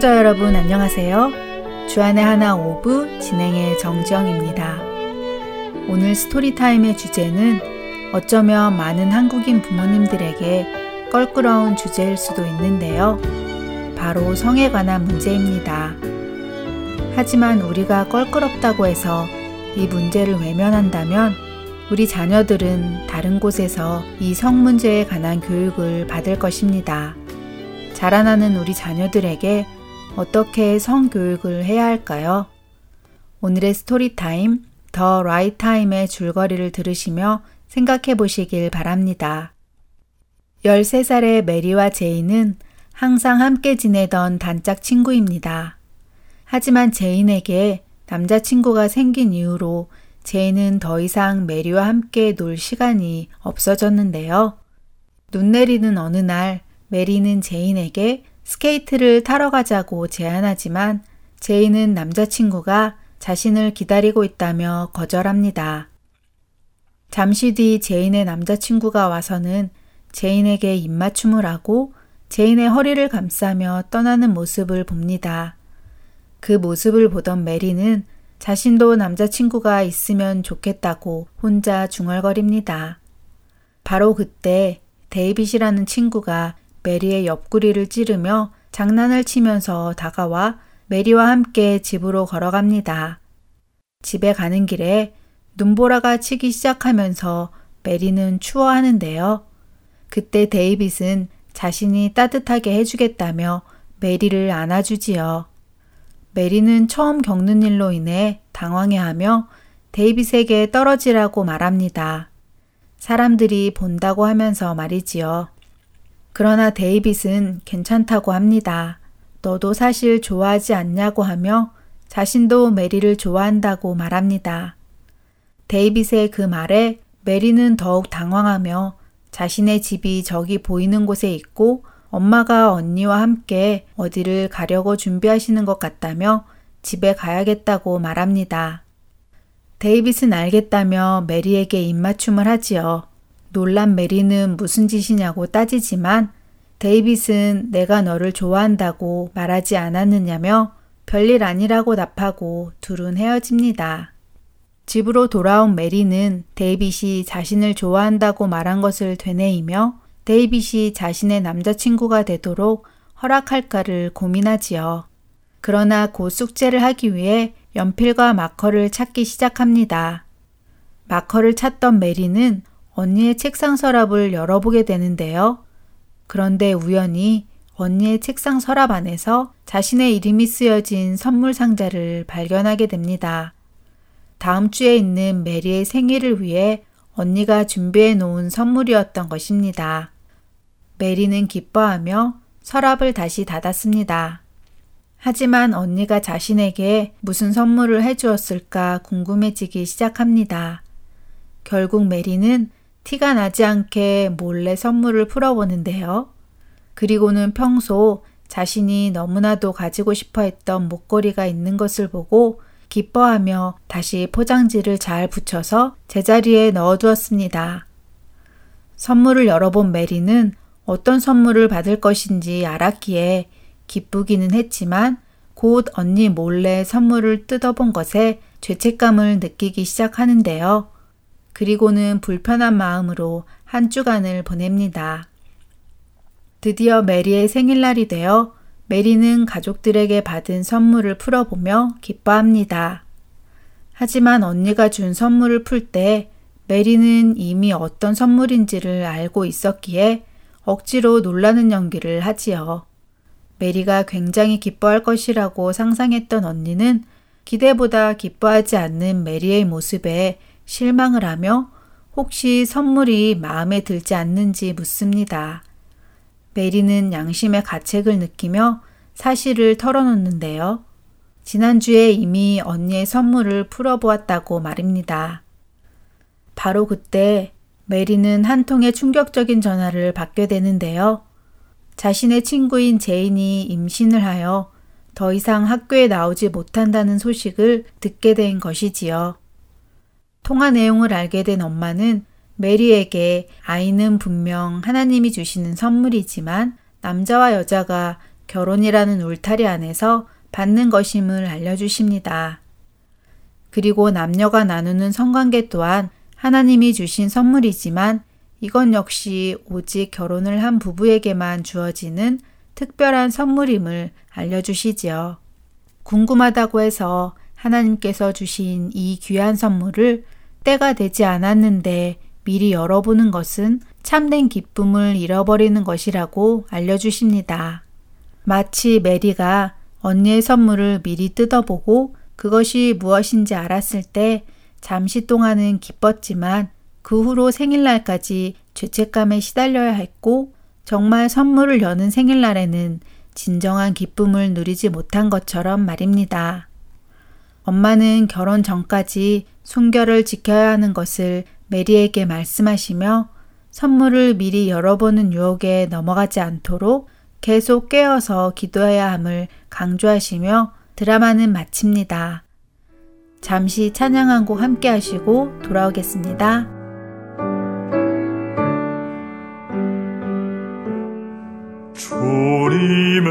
애청자 여러분 안녕하세요. 주 안에 하나 오브 진행의 정지영입니다. 오늘 Story Time의 주제는 어쩌면 많은 한국인 부모님들에게 껄끄러운 주제일 수도 있는데요. 바로 성에 관한 문제입니다. 하지만 우리가 껄끄럽다고 해서 이 문제를 외면한다면 우리 자녀들은 다른 곳에서 이 성 문제에 관한 교육을 받을 것입니다. 자라나는 우리 자녀들에게 어떻게 성교육을 해야 할까요? 오늘의 Story Time, The Right Time의 줄거리를 들으시며 생각해 보시길 바랍니다. 13살의 메리와 제인은 항상 함께 지내던 단짝 친구입니다. 하지만 제인에게 남자친구가 생긴 이후로 제인은 더 이상 메리와 함께 놀 시간이 없어졌는데요. 눈 내리는 어느 날 메리는 제인에게 스케이트를 타러 가자고 제안하지만 제인은 남자친구가 자신을 기다리고 있다며 거절합니다. 잠시 뒤 제인의 남자친구가 와서는 제인에게 입맞춤을 하고 제인의 허리를 감싸며 떠나는 모습을 봅니다. 그 모습을 보던 메리는 자신도 남자친구가 있으면 좋겠다고 혼자 중얼거립니다. 바로 그때 데이빗이라는 친구가 메리의 옆구리를 찌르며 장난을 치면서 다가와 메리와 함께 집으로 걸어갑니다. 집에 가는 길에 눈보라가 치기 시작하면서 메리는 추워하는데요. 그때 데이빗은 자신이 따뜻하게 해주겠다며 메리를 안아주지요. 메리는 처음 겪는 일로 인해 당황해하며 데이빗에게 떨어지라고 말합니다. 사람들이 본다고 하면서 말이지요. 그러나 데이빗은 괜찮다고 합니다. 너도 사실 좋아하지 않냐고 하며 자신도 메리를 좋아한다고 말합니다. 데이빗의 그 말에 메리는 더욱 당황하며 자신의 집이 저기 보이는 곳에 있고 엄마가 언니와 함께 어디를 가려고 준비하시는 것 같다며 집에 가야겠다고 말합니다. 데이빗은 알겠다며 메리에게 입맞춤을 하지요. 놀란 메리는 무슨 짓이냐고 따지지만 데이빗은 내가 너를 좋아한다고 말하지 않았느냐며 별일 아니라고 답하고 둘은 헤어집니다. 집으로 돌아온 메리는 데이빗이 자신을 좋아한다고 말한 것을 되뇌이며 데이빗이 자신의 남자친구가 되도록 허락할까를 고민하지요. 그러나 곧 숙제를 하기 위해 연필과 마커를 찾기 시작합니다. 마커를 찾던 메리는 언니의 책상 서랍을 열어보게 되는데요. 그런데 우연히 언니의 책상 서랍 안에서 자신의 이름이 쓰여진 선물 상자를 발견하게 됩니다. 다음 주에 있는 메리의 생일을 위해 언니가 준비해 놓은 선물이었던 것입니다. 메리는 기뻐하며 서랍을 다시 닫았습니다. 하지만 언니가 자신에게 무슨 선물을 해주었을까 궁금해지기 시작합니다. 결국 메리는 티가 나지 않게 몰래 선물을 풀어보는데요. 그리고는 평소 자신이 너무나도 가지고 싶어 했던 목걸이가 있는 것을 보고 기뻐하며 다시 포장지를 잘 붙여서 제자리에 넣어두었습니다. 선물을 열어본 메리는 어떤 선물을 받을 것인지 알았기에 기쁘기는 했지만 곧 언니 몰래 선물을 뜯어본 것에 죄책감을 느끼기 시작하는데요. 그리고는 불편한 마음으로 한 주간을 보냅니다. 드디어 메리의 생일날이 되어 메리는 가족들에게 받은 선물을 풀어보며 기뻐합니다. 하지만 언니가 준 선물을 풀 때 메리는 이미 어떤 선물인지를 알고 있었기에 억지로 놀라는 연기를 하지요. 메리가 굉장히 기뻐할 것이라고 상상했던 언니는 기대보다 기뻐하지 않는 메리의 모습에 실망을 하며 혹시 선물이 마음에 들지 않는지 묻습니다. 메리는 양심의 가책을 느끼며 사실을 털어놓는데요. 지난주에 이미 언니의 선물을 풀어보았다고 말입니다. 바로 그때 메리는 한 통의 충격적인 전화를 받게 되는데요. 자신의 친구인 제인이 임신을 하여 더 이상 학교에 나오지 못한다는 소식을 듣게 된 것이지요. 통화 내용을 알게 된 엄마는 메리에게 아이는 분명 하나님이 주시는 선물이지만 남자와 여자가 결혼이라는 울타리 안에서 받는 것임을 알려주십니다. 그리고 남녀가 나누는 성관계 또한 하나님이 주신 선물이지만 이건 역시 오직 결혼을 한 부부에게만 주어지는 특별한 선물임을 알려주시지요. 궁금하다고 해서 하나님께서 주신 이 귀한 선물을 때가 되지 않았는데 미리 열어보는 것은 참된 기쁨을 잃어버리는 것이라고 알려주십니다. 마치 메리가 언니의 선물을 미리 뜯어보고 그것이 무엇인지 알았을 때 잠시 동안은 기뻤지만 그 후로 생일날까지 죄책감에 시달려야 했고 정말 선물을 여는 생일날에는 진정한 기쁨을 누리지 못한 것처럼 말입니다. 엄마는 결혼 전까지 순결을 지켜야 하는 것을 메리에게 말씀하시며 선물을 미리 열어보는 유혹에 넘어가지 않도록 계속 깨어서 기도해야 함을 강조하시며 드라마는 마칩니다. 잠시 찬양 한 곡 함께 하시고 돌아오겠습니다. 주님의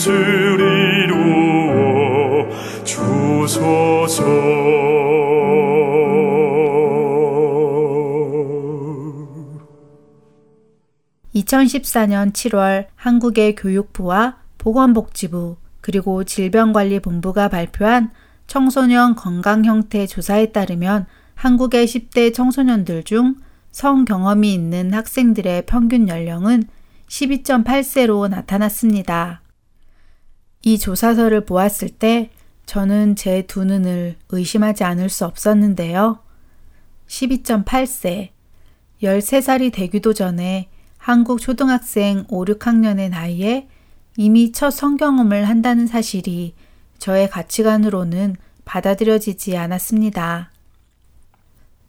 뜻을 이루어 주소서 2014년 7월 한국의 교육부와 보건복지부 그리고 질병관리본부가 발표한 청소년 건강 형태 조사에 따르면 한국의 10대 청소년들 중 성경험이 있는 학생들의 평균 연령은 12.8세로 나타났습니다. 이 조사서를 보았을 때 저는 제 두 눈을 의심하지 않을 수 없었는데요. 12.8세, 13살이 되기도 전에 한국 초등학생 5, 6학년의 나이에 이미 첫 성경험을 한다는 사실이 저의 가치관으로는 받아들여지지 않았습니다.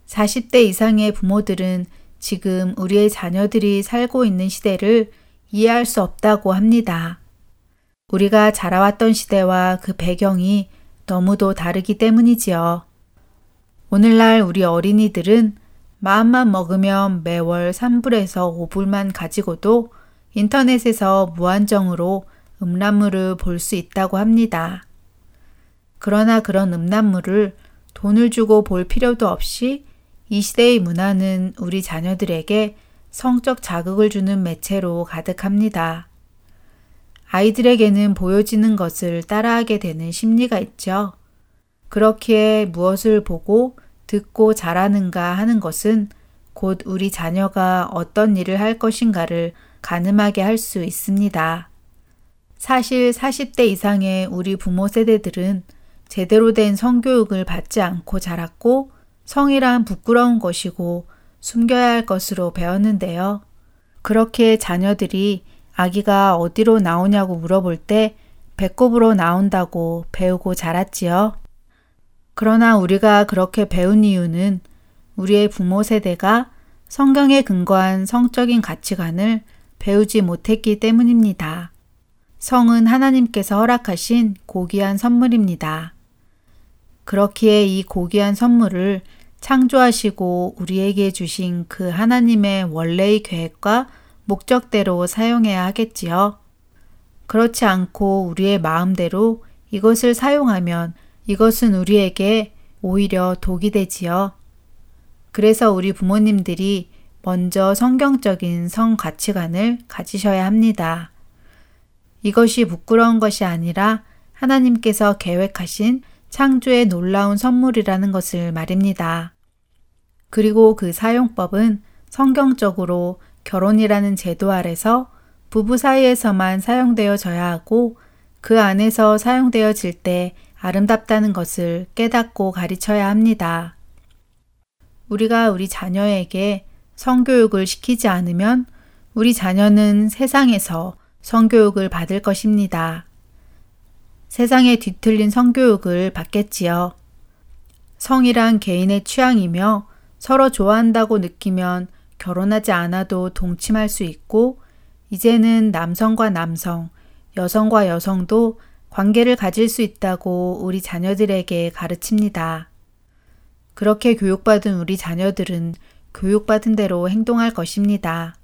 40대 이상의 부모들은 지금 우리의 자녀들이 살고 있는 시대를 이해할 수 없다고 합니다. 우리가 자라왔던 시대와 그 배경이 너무도 다르기 때문이지요. 오늘날 우리 어린이들은 마음만 먹으면 매월 3불에서 5불만 가지고도 인터넷에서 무한정으로 음란물을 볼 수 있다고 합니다. 그러나 그런 음란물을 돈을 주고 볼 필요도 없이 이 시대의 문화는 우리 자녀들에게 성적 자극을 주는 매체로 가득합니다. 아이들에게는 보여지는 것을 따라하게 되는 심리가 있죠. 그렇기에 무엇을 보고 듣고 자라는가 하는 것은 곧 우리 자녀가 어떤 일을 할 것인가를 가늠하게 할 수 있습니다. 사실 40대 이상의 우리 부모 세대들은 제대로 된 성교육을 받지 않고 자랐고 성이란 부끄러운 것이고 숨겨야 할 것으로 배웠는데요. 그렇게 자녀들이 아기가 어디로 나오냐고 물어볼 때 배꼽으로 나온다고 배우고 자랐지요. 그러나 우리가 그렇게 배운 이유는 우리의 부모 세대가 성경에 근거한 성적인 가치관을 배우지 못했기 때문입니다. 성은 하나님께서 허락하신 고귀한 선물입니다. 그렇기에 이 고귀한 선물을 창조하시고 우리에게 주신 그 하나님의 원래의 계획과 목적대로 사용해야 하겠지요. 그렇지 않고 우리의 마음대로 이것을 사용하면 이것은 우리에게 오히려 독이 되지요. 그래서 우리 부모님들이 먼저 성경적인 성 가치관을 가지셔야 합니다. 이것이 부끄러운 것이 아니라 하나님께서 계획하신 창조의 놀라운 선물이라는 것을 말입니다. 그리고 그 사용법은 성경적으로 결혼이라는 제도 아래서 부부 사이에서만 사용되어져야 하고 그 안에서 사용되어질 때 아름답다는 것을 깨닫고 가르쳐야 합니다. 우리가 우리 자녀에게 성교육을 시키지 않으면 우리 자녀는 세상에서 성교육을 받을 것입니다. 세상에 뒤틀린 성교육을 받겠지요. 성이란 개인의 취향이며 서로 좋아한다고 느끼면 결혼하지 않아도 동침할 수 있고 이제는 남성과 남성, 여성과 여성도 관계를 가질 수 있다고 우리 자녀들에게 가르칩니다. 그렇게 교육받은 우리 자녀들은 교육받은 대로 행동할 것입니다.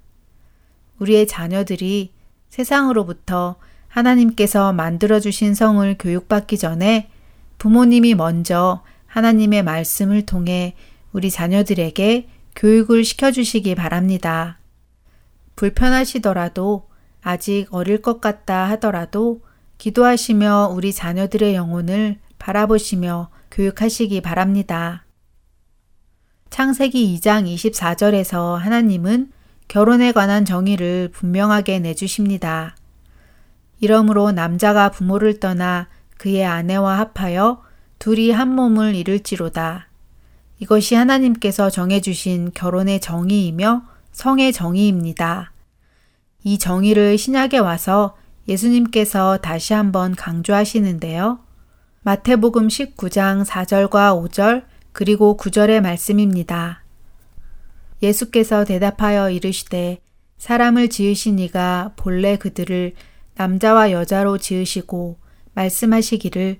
우리의 자녀들이 세상으로부터 하나님께서 만들어주신 성을 교육받기 전에 부모님이 먼저 하나님의 말씀을 통해 우리 자녀들에게 교육을 시켜주시기 바랍니다. 불편하시더라도 아직 어릴 것 같다 하더라도 기도하시며 우리 자녀들의 영혼을 바라보시며 교육하시기 바랍니다. 창세기 2장 24절에서 하나님은 결혼에 관한 정의를 분명하게 내주십니다. 이러므로 남자가 부모를 떠나 그의 아내와 합하여 둘이 한 몸을 이룰지로다. 이것이 하나님께서 정해주신 결혼의 정의이며 성의 정의입니다. 이 정의를 신약에 와서 예수님께서 다시 한번 강조하시는데요. 마태복음 19장 4절과 5절 그리고 9절의 말씀입니다. 예수께서 대답하여 이르시되 사람을 지으신 이가 본래 그들을 남자와 여자로 지으시고 말씀하시기를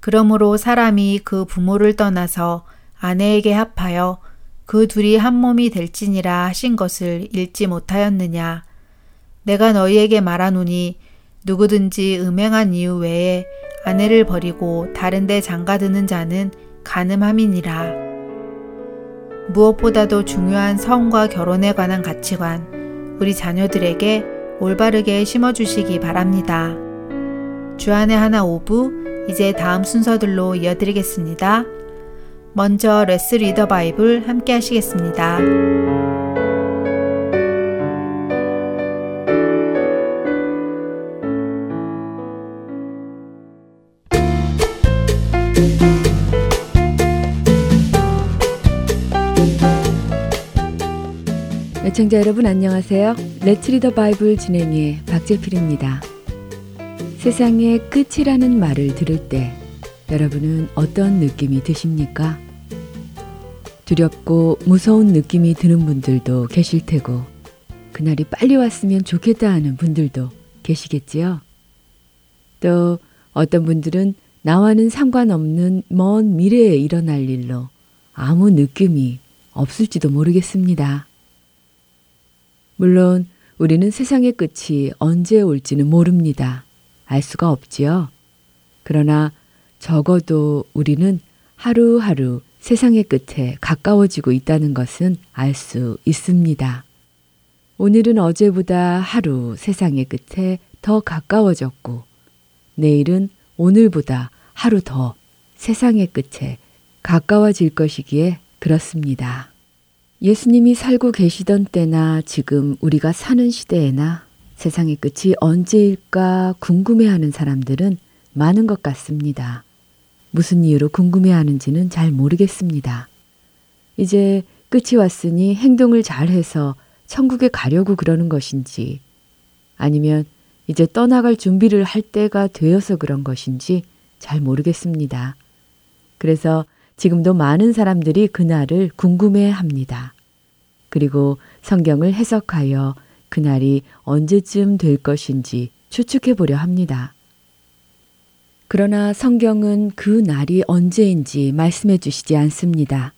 그러므로 사람이 그 부모를 떠나서 아내에게 합하여 그 둘이 한 몸이 될지니라 하신 것을 읽지 못하였느냐. 내가 너희에게 말하노니 누구든지 음행한 이유 외에 아내를 버리고 다른데 장가드는 자는 간음함이니라. 무엇보다도 중요한 성과 결혼에 관한 가치관, 우리 자녀들에게 올바르게 심어주시기 바랍니다. 주안의 하나 오부, 이제 다음 순서들로 이어드리겠습니다. 먼저 Let's Read the Bible 함께 하시겠습니다. 애청자 여러분 안녕하세요. 레츠 리더 바이블 진행의 박재필입니다. 세상의 끝이라는 말을 들을 때 여러분은 어떤 느낌이 드십니까? 두렵고 무서운 느낌이 드는 분들도 계실 테고 그날이 빨리 왔으면 좋겠다 하는 분들도 계시겠지요. 또 어떤 분들은 나와는 상관없는 먼 미래에 일어날 일로 아무 느낌이 없을지도 모르겠습니다. 물론 우리는 세상의 끝이 언제 올지는 모릅니다. 알 수가 없지요. 그러나 적어도 우리는 하루하루 세상의 끝에 가까워지고 있다는 것은 알 수 있습니다. 오늘은 어제보다 하루 세상의 끝에 더 가까워졌고, 내일은 오늘보다 하루 더 세상의 끝에 가까워질 것이기에 그렇습니다. 예수님이 살고 계시던 때나 지금 우리가 사는 시대에나 세상의 끝이 언제일까 궁금해하는 사람들은 많은 것 같습니다. 무슨 이유로 궁금해하는지는 잘 모르겠습니다. 이제 끝이 왔으니 행동을 잘해서 천국에 가려고 그러는 것인지 아니면 이제 떠나갈 준비를 할 때가 되어서 그런 것인지 잘 모르겠습니다. 그래서 지금도 많은 사람들이 그날을 궁금해 합니다. 그리고 성경을 해석하여 그날이 언제쯤 될 것인지 추측해 보려 합니다. 그러나 성경은 그 날이 언제인지 말씀해 주시지 않습니다.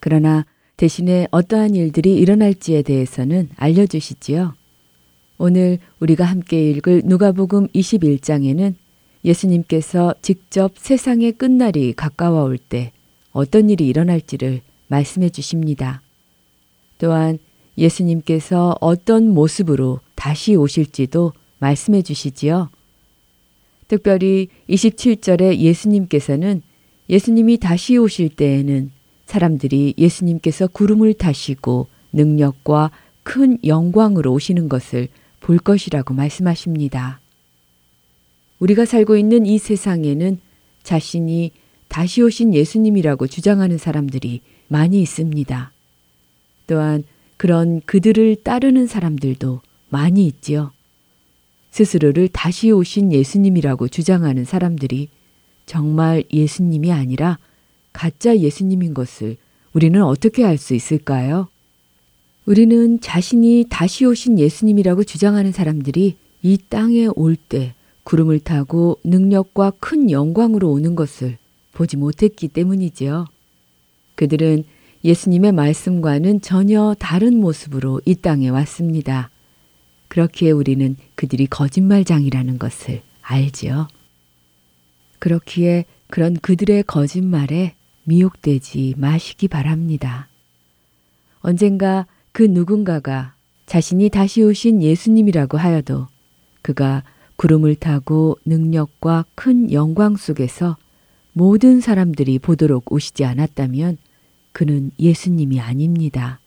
그러나 대신에 어떠한 일들이 일어날지에 대해서는 알려주시지요. 오늘 우리가 함께 읽을 누가복음 21장에는 예수님께서 직접 세상의 끝날이 가까워 올 때 어떤 일이 일어날지를 말씀해 주십니다. 또한 예수님께서 어떤 모습으로 다시 오실지도 말씀해 주시지요. 특별히 27절에 예수님께서는 예수님이 다시 오실 때에는 사람들이 예수님께서 구름을 타시고 능력과 큰 영광으로 오시는 것을 볼 것이라고 말씀하십니다. 우리가 살고 있는 이 세상에는 자신이 다시 오신 예수님이라고 주장하는 사람들이 많이 있습니다. 또한 그런 그들을 따르는 사람들도 많이 있지요. 스스로를 다시 오신 예수님이라고 주장하는 사람들이 정말 예수님이 아니라 가짜 예수님인 것을 우리는 어떻게 알 수 있을까요? 우리는 자신이 다시 오신 예수님이라고 주장하는 사람들이 이 땅에 올 때 구름을 타고 능력과 큰 영광으로 오는 것을 보지 못했기 때문이지요. 그들은 예수님의 말씀과는 전혀 다른 모습으로 이 땅에 왔습니다. 그렇기에 우리는 그들이 거짓말장이라는 것을 알지요. 그렇기에 그런 그들의 거짓말에 미혹되지 마시기 바랍니다. 언젠가 그 누군가가 자신이 다시 오신 예수님이라고 하여도 그가 구름을 타고 능력과 큰 영광 속에서 모든 사람들이 보도록 오시지 않았다면 그는 예수님이 아닙니다.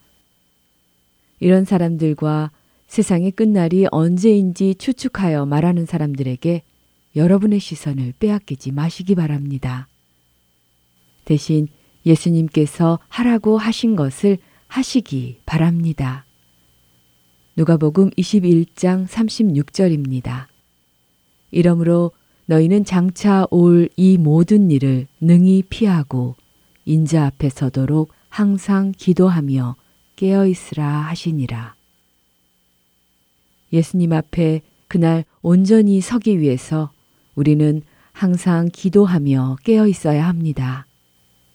이런 사람들과 세상의 끝날이 언제인지 추측하여 말하는 사람들에게 여러분의 시선을 빼앗기지 마시기 바랍니다. 대신 예수님께서 하라고 하신 것을 하시기 바랍니다. 누가복음 21장 36절입니다. 이러므로 너희는 장차 올 이 모든 일을 능히 피하고 인자 앞에 서도록 항상 기도하며 깨어 있으라 하시니라. 예수님 앞에 그날 온전히 서기 위해서 우리는 항상 기도하며 깨어 있어야 합니다.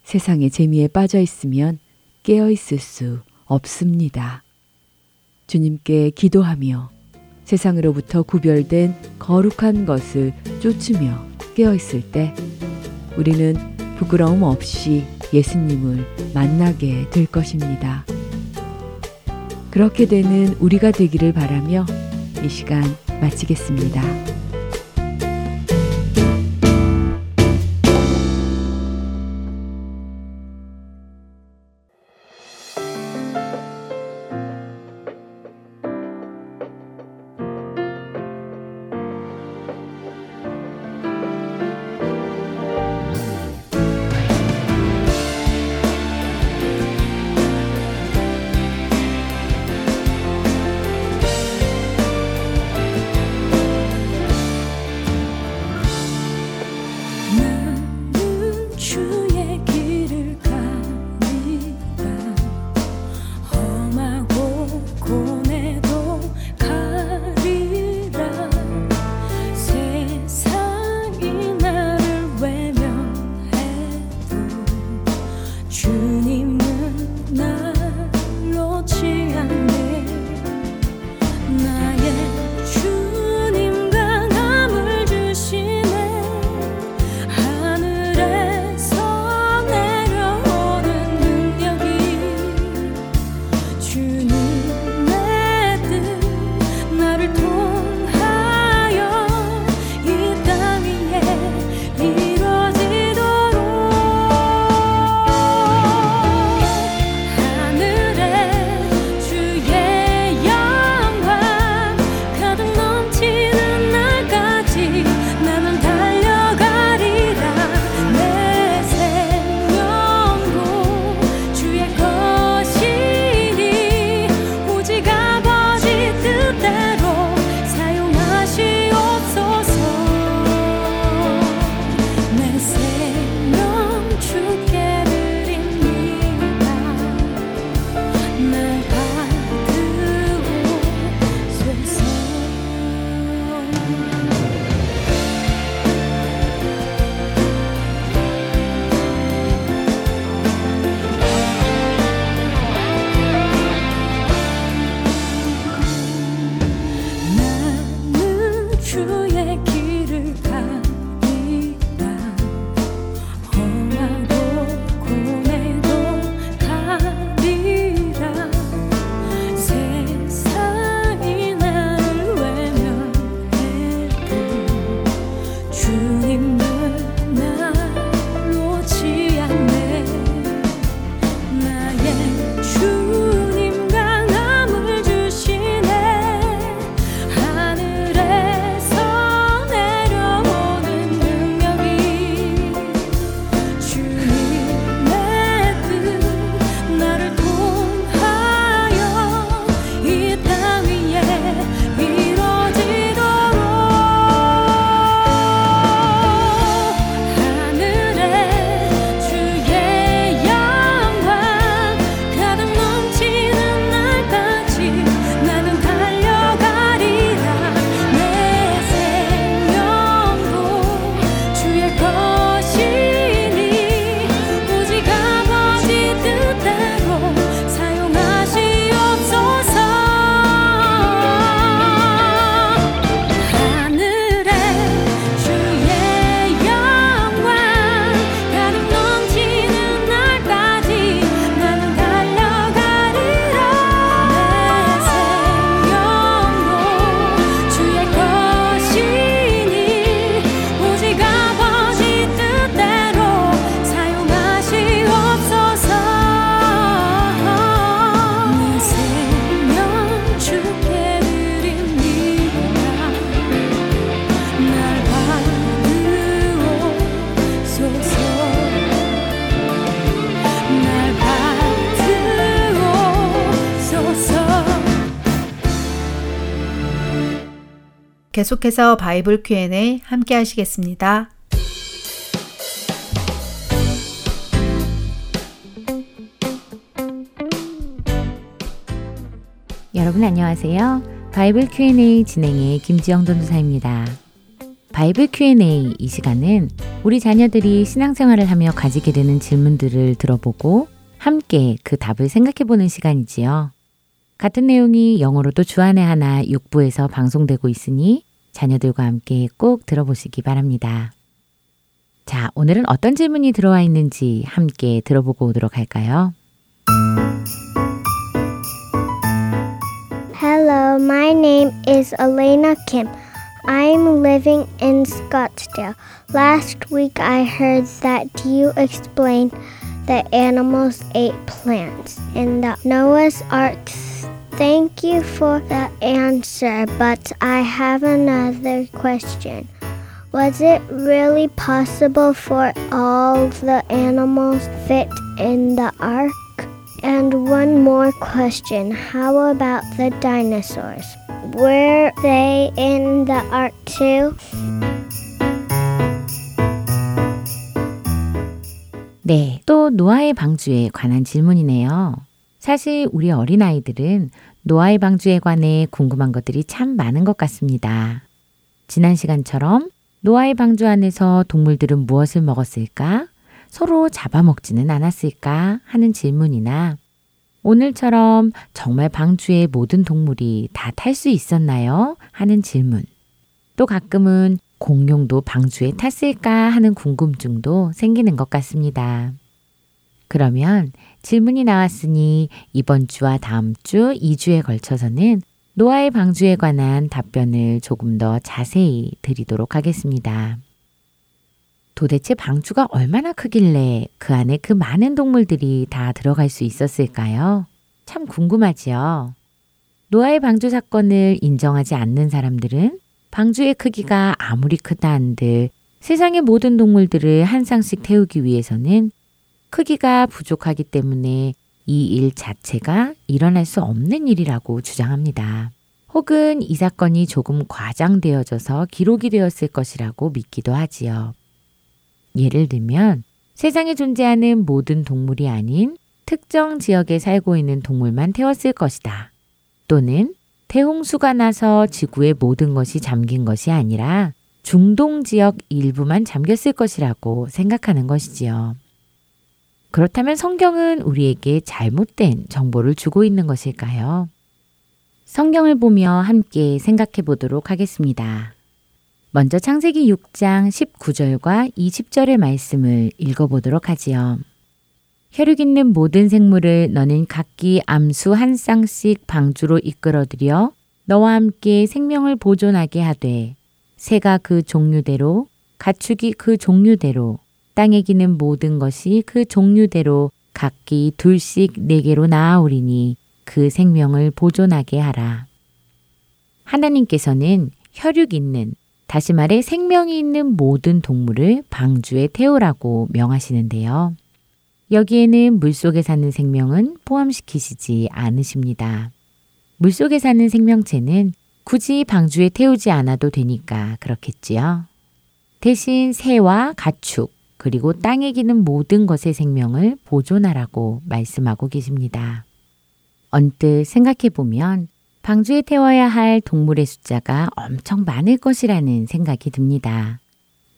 세상의 재미에 빠져 있으면 깨어 있을 수 없습니다. 주님께 기도하며 세상으로부터 구별된 거룩한 것을 쫓으며 깨어 있을 때 우리는 부끄러움 없이 예수님을 만나게 될 것입니다. 그렇게 되는 우리가 되기를 바라며 이 시간 마치겠습니다. 계속해서 바이블 Q&A 함께 하시겠습니다. 여러분 안녕하세요. 바이블 Q&A 진행의 김지영 전도사입니다. 바이블 Q&A 이 시간은 우리 자녀들이 신앙생활을 하며 가지게 되는 질문들을 들어보고 함께 그 답을 생각해 보는 시간이지요. 같은 내용이 영어로도 주안의 하나 6부에서 방송되고 있으니 자녀들과 함께 꼭 들어보시기 바랍니다. 자, 오늘은 어떤 질문이 들어와 있는지 함께 들어보고 오도록 할까요? Hello, my name is Elena Kim. I'm living in Scottsdale. Last week I heard that you explained that animals ate plants in the Noah's Ark. Thank you for the answer, but I have another question. Was it really possible for all the animals fit in the ark? And one more question. How about the dinosaurs? Were they in the ark too? 네, 또 노아의 방주에 관한 질문이네요. 사실 우리 어린아이들은 노아의 방주에 관해 궁금한 것들이 참 많은 것 같습니다. 지난 시간처럼 노아의 방주 안에서 동물들은 무엇을 먹었을까? 서로 잡아먹지는 않았을까? 하는 질문이나 오늘처럼 정말 방주의 모든 동물이 다 탈 수 있었나요? 하는 질문. 또 가끔은 공룡도 방주에 탔을까 하는 궁금증도 생기는 것 같습니다. 그러면 질문이 나왔으니 이번 주와 다음 주 2주에 걸쳐서는 노아의 방주에 관한 답변을 조금 더 자세히 드리도록 하겠습니다. 도대체 방주가 얼마나 크길래 그 안에 그 많은 동물들이 다 들어갈 수 있었을까요? 참 궁금하지요. 노아의 방주 사건을 인정하지 않는 사람들은 방주의 크기가 아무리 크다 한들 세상의 모든 동물들을 한 쌍씩 태우기 위해서는 크기가 부족하기 때문에 이 일 자체가 일어날 수 없는 일이라고 주장합니다. 혹은 이 사건이 조금 과장되어져서 기록이 되었을 것이라고 믿기도 하지요. 예를 들면 세상에 존재하는 모든 동물이 아닌 특정 지역에 살고 있는 동물만 태웠을 것이다. 또는 태홍수가 나서 지구의 모든 것이 잠긴 것이 아니라 중동 지역 일부만 잠겼을 것이라고 생각하는 것이지요. 그렇다면 성경은 우리에게 잘못된 정보를 주고 있는 것일까요? 성경을 보며 함께 생각해 보도록 하겠습니다. 먼저 창세기 6장 19절과 20절의 말씀을 읽어보도록 하지요. 혈육 있는 모든 생물을 너는 각기 암수 한 쌍씩 방주로 이끌어들여 너와 함께 생명을 보존하게 하되 새가 그 종류대로 가축이 그 종류대로 땅에 기는 모든 것이 그 종류대로 각기 둘씩 네 개로 나아오리니 그 생명을 보존하게 하라. 하나님께서는 혈육 있는 다시 말해 생명이 있는 모든 동물을 방주에 태우라고 명하시는데요. 여기에는 물속에 사는 생명은 포함시키시지 않으십니다. 물속에 사는 생명체는 굳이 방주에 태우지 않아도 되니까 그렇겠지요. 대신 새와 가축, 그리고 땅에 기는 모든 것의 생명을 보존하라고 말씀하고 계십니다. 언뜻 생각해 보면 방주에 태워야 할 동물의 숫자가 엄청 많을 것이라는 생각이 듭니다.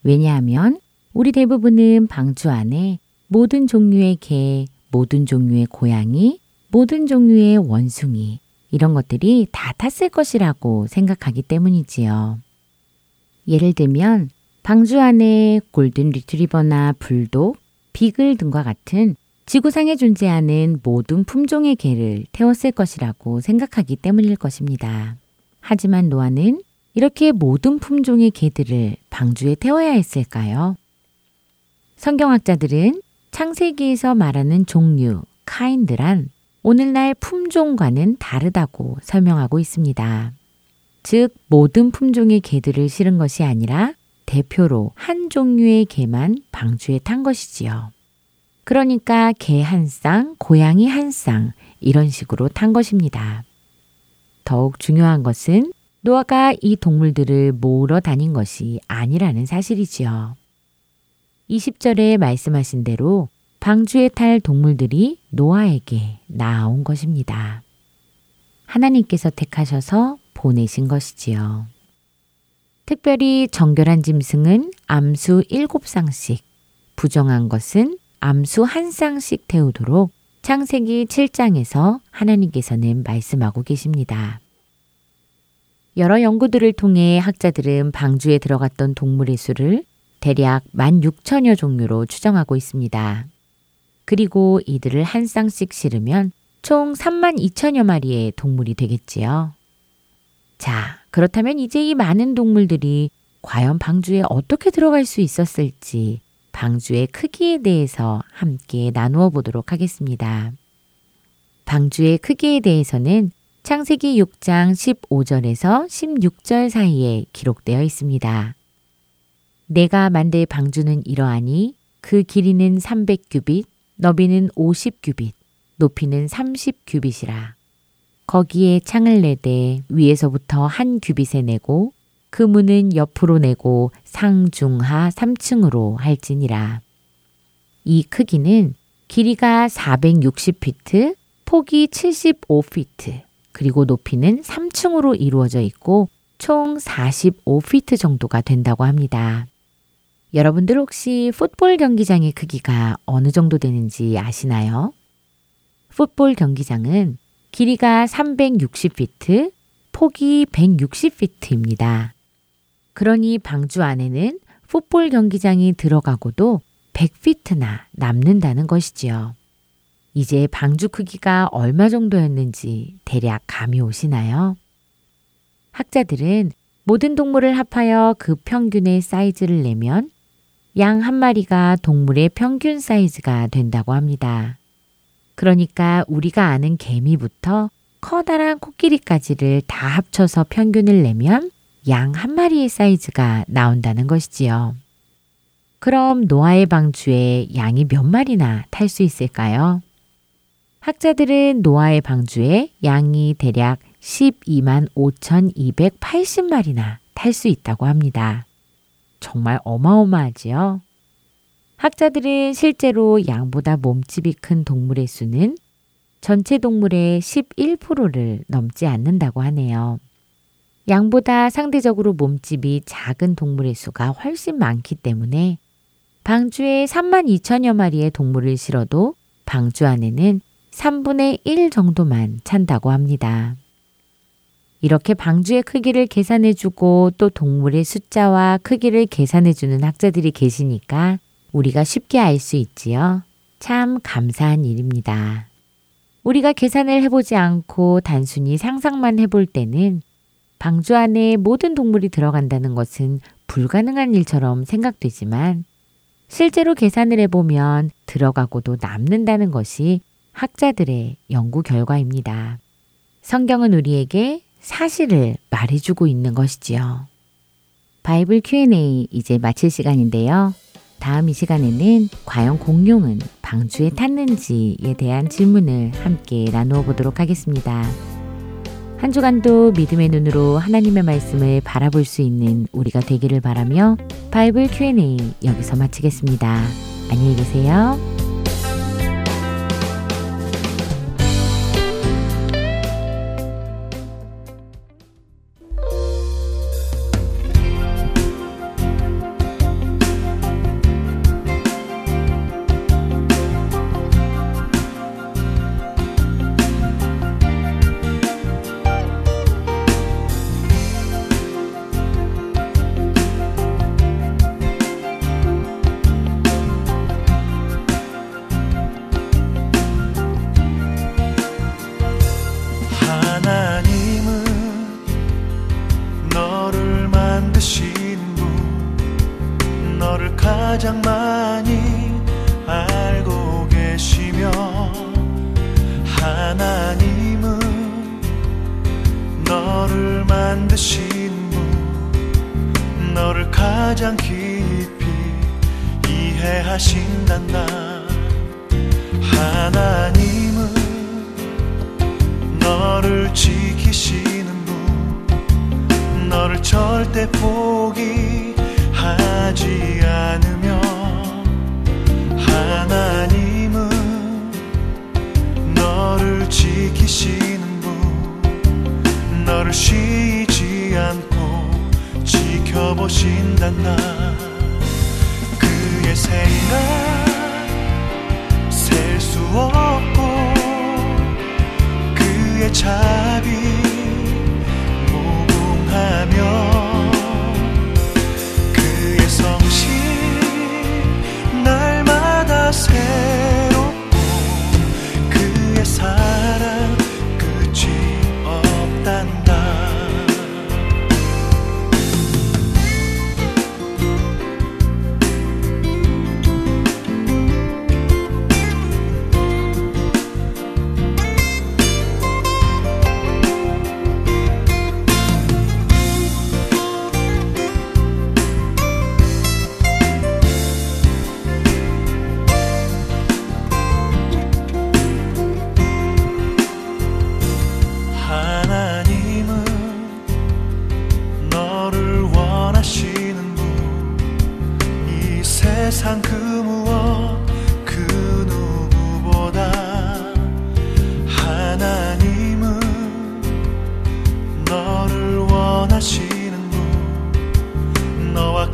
왜냐하면 우리 대부분은 방주 안에 모든 종류의 개, 모든 종류의 고양이, 모든 종류의 원숭이, 이런 것들이 다 탔을 것이라고 생각하기 때문이지요. 예를 들면, 방주 안에 골든 리트리버나 불독, 비글 등과 같은 지구상에 존재하는 모든 품종의 개를 태웠을 것이라고 생각하기 때문일 것입니다. 하지만 노아는 이렇게 모든 품종의 개들을 방주에 태워야 했을까요? 성경학자들은 창세기에서 말하는 종류, kind란 오늘날 품종과는 다르다고 설명하고 있습니다. 즉, 모든 품종의 개들을 실은 것이 아니라 대표로 한 종류의 개만 방주에 탄 것이지요. 그러니까 개 한 쌍, 고양이 한 쌍, 이런 식으로 탄 것입니다. 더욱 중요한 것은 노아가 이 동물들을 모으러 다닌 것이 아니라는 사실이지요. 20절에 말씀하신 대로 방주에 탈 동물들이 노아에게 나온 것입니다. 하나님께서 택하셔서 보내신 것이지요. 특별히 정결한 짐승은 암수 7쌍씩, 부정한 것은 암수 한 쌍씩 태우도록 창세기 7장에서 하나님께서는 말씀하고 계십니다. 여러 연구들을 통해 학자들은 방주에 들어갔던 동물의 수를 대략 16,000여 종류로 추정하고 있습니다. 그리고 이들을 한 쌍씩 실으면 총 3만 2천여 마리의 동물이 되겠지요. 자, 그렇다면 이제 이 많은 동물들이 과연 방주에 어떻게 들어갈 수 있었을지 방주의 크기에 대해서 함께 나누어 보도록 하겠습니다. 방주의 크기에 대해서는 창세기 6장 15절에서 16절 사이에 기록되어 있습니다. 내가 만들 방주는 이러하니 그 길이는 300규빗, 너비는 50규빗, 높이는 30규빗이라. 거기에 창을 내되 위에서부터 한 규빗에 내고 그 문은 옆으로 내고 상중하 3층으로 할지니라. 이 크기는 길이가 460피트, 폭이 75피트, 그리고 높이는 3층으로 이루어져 있고 총 45피트 정도가 된다고 합니다. 여러분들 혹시 풋볼 경기장의 크기가 어느 정도 되는지 아시나요? 풋볼 경기장은 길이가 360피트, 폭이 160피트입니다. 그러니 방주 안에는 풋볼 경기장이 들어가고도 100피트나 남는다는 것이지요. 이제 방주 크기가 얼마 정도였는지 대략 감이 오시나요? 학자들은 모든 동물을 합하여 그 평균의 사이즈를 내면 양 한 마리가 동물의 평균 사이즈가 된다고 합니다. 그러니까 우리가 아는 개미부터 커다란 코끼리까지를 다 합쳐서 평균을 내면 양 한 마리의 사이즈가 나온다는 것이지요. 그럼 노아의 방주에 양이 몇 마리나 탈 수 있을까요? 학자들은 노아의 방주에 양이 대략 12만 5,280마리나 탈 수 있다고 합니다. 정말 어마어마하지요? 학자들은 실제로 양보다 몸집이 큰 동물의 수는 전체 동물의 11%를 넘지 않는다고 하네요. 양보다 상대적으로 몸집이 작은 동물의 수가 훨씬 많기 때문에 방주에 3만 2천여 마리의 동물을 실어도 방주 안에는 3분의 1 정도만 찬다고 합니다. 이렇게 방주의 크기를 계산해주고 또 동물의 숫자와 크기를 계산해주는 학자들이 계시니까 우리가 쉽게 알 수 있지요. 참 감사한 일입니다. 우리가 계산을 해보지 않고 단순히 상상만 해볼 때는 방주 안에 모든 동물이 들어간다는 것은 불가능한 일처럼 생각되지만 실제로 계산을 해보면 들어가고도 남는다는 것이 학자들의 연구 결과입니다. 성경은 우리에게 사실을 말해주고 있는 것이지요. 바이블 Q&A 이제 마칠 시간인데요. 다음 이 시간에는 과연 공룡은 방주에 탔는지에 대한 질문을 함께 나누어 보도록 하겠습니다. 한 주간도 믿음의 눈으로 하나님의 말씀을 바라볼 수 있는 우리가 되기를 바라며 바이블 Q&A 여기서 마치겠습니다. 안녕히 계세요.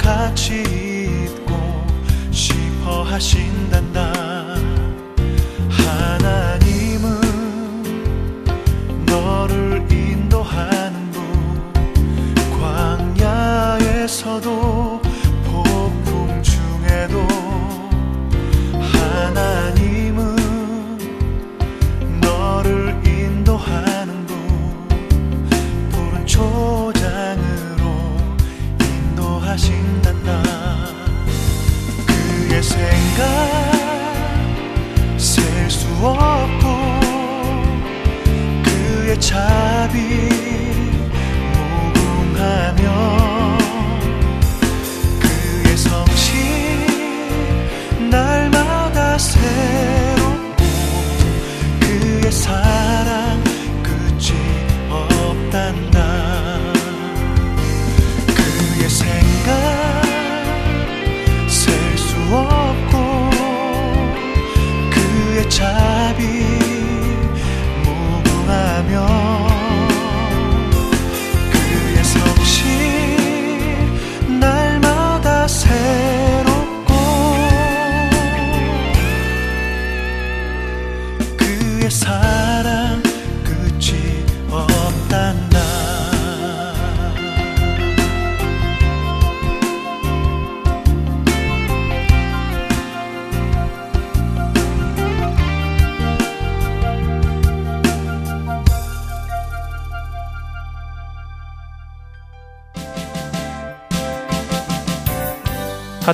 같이 있고 싶어 하신단다 그의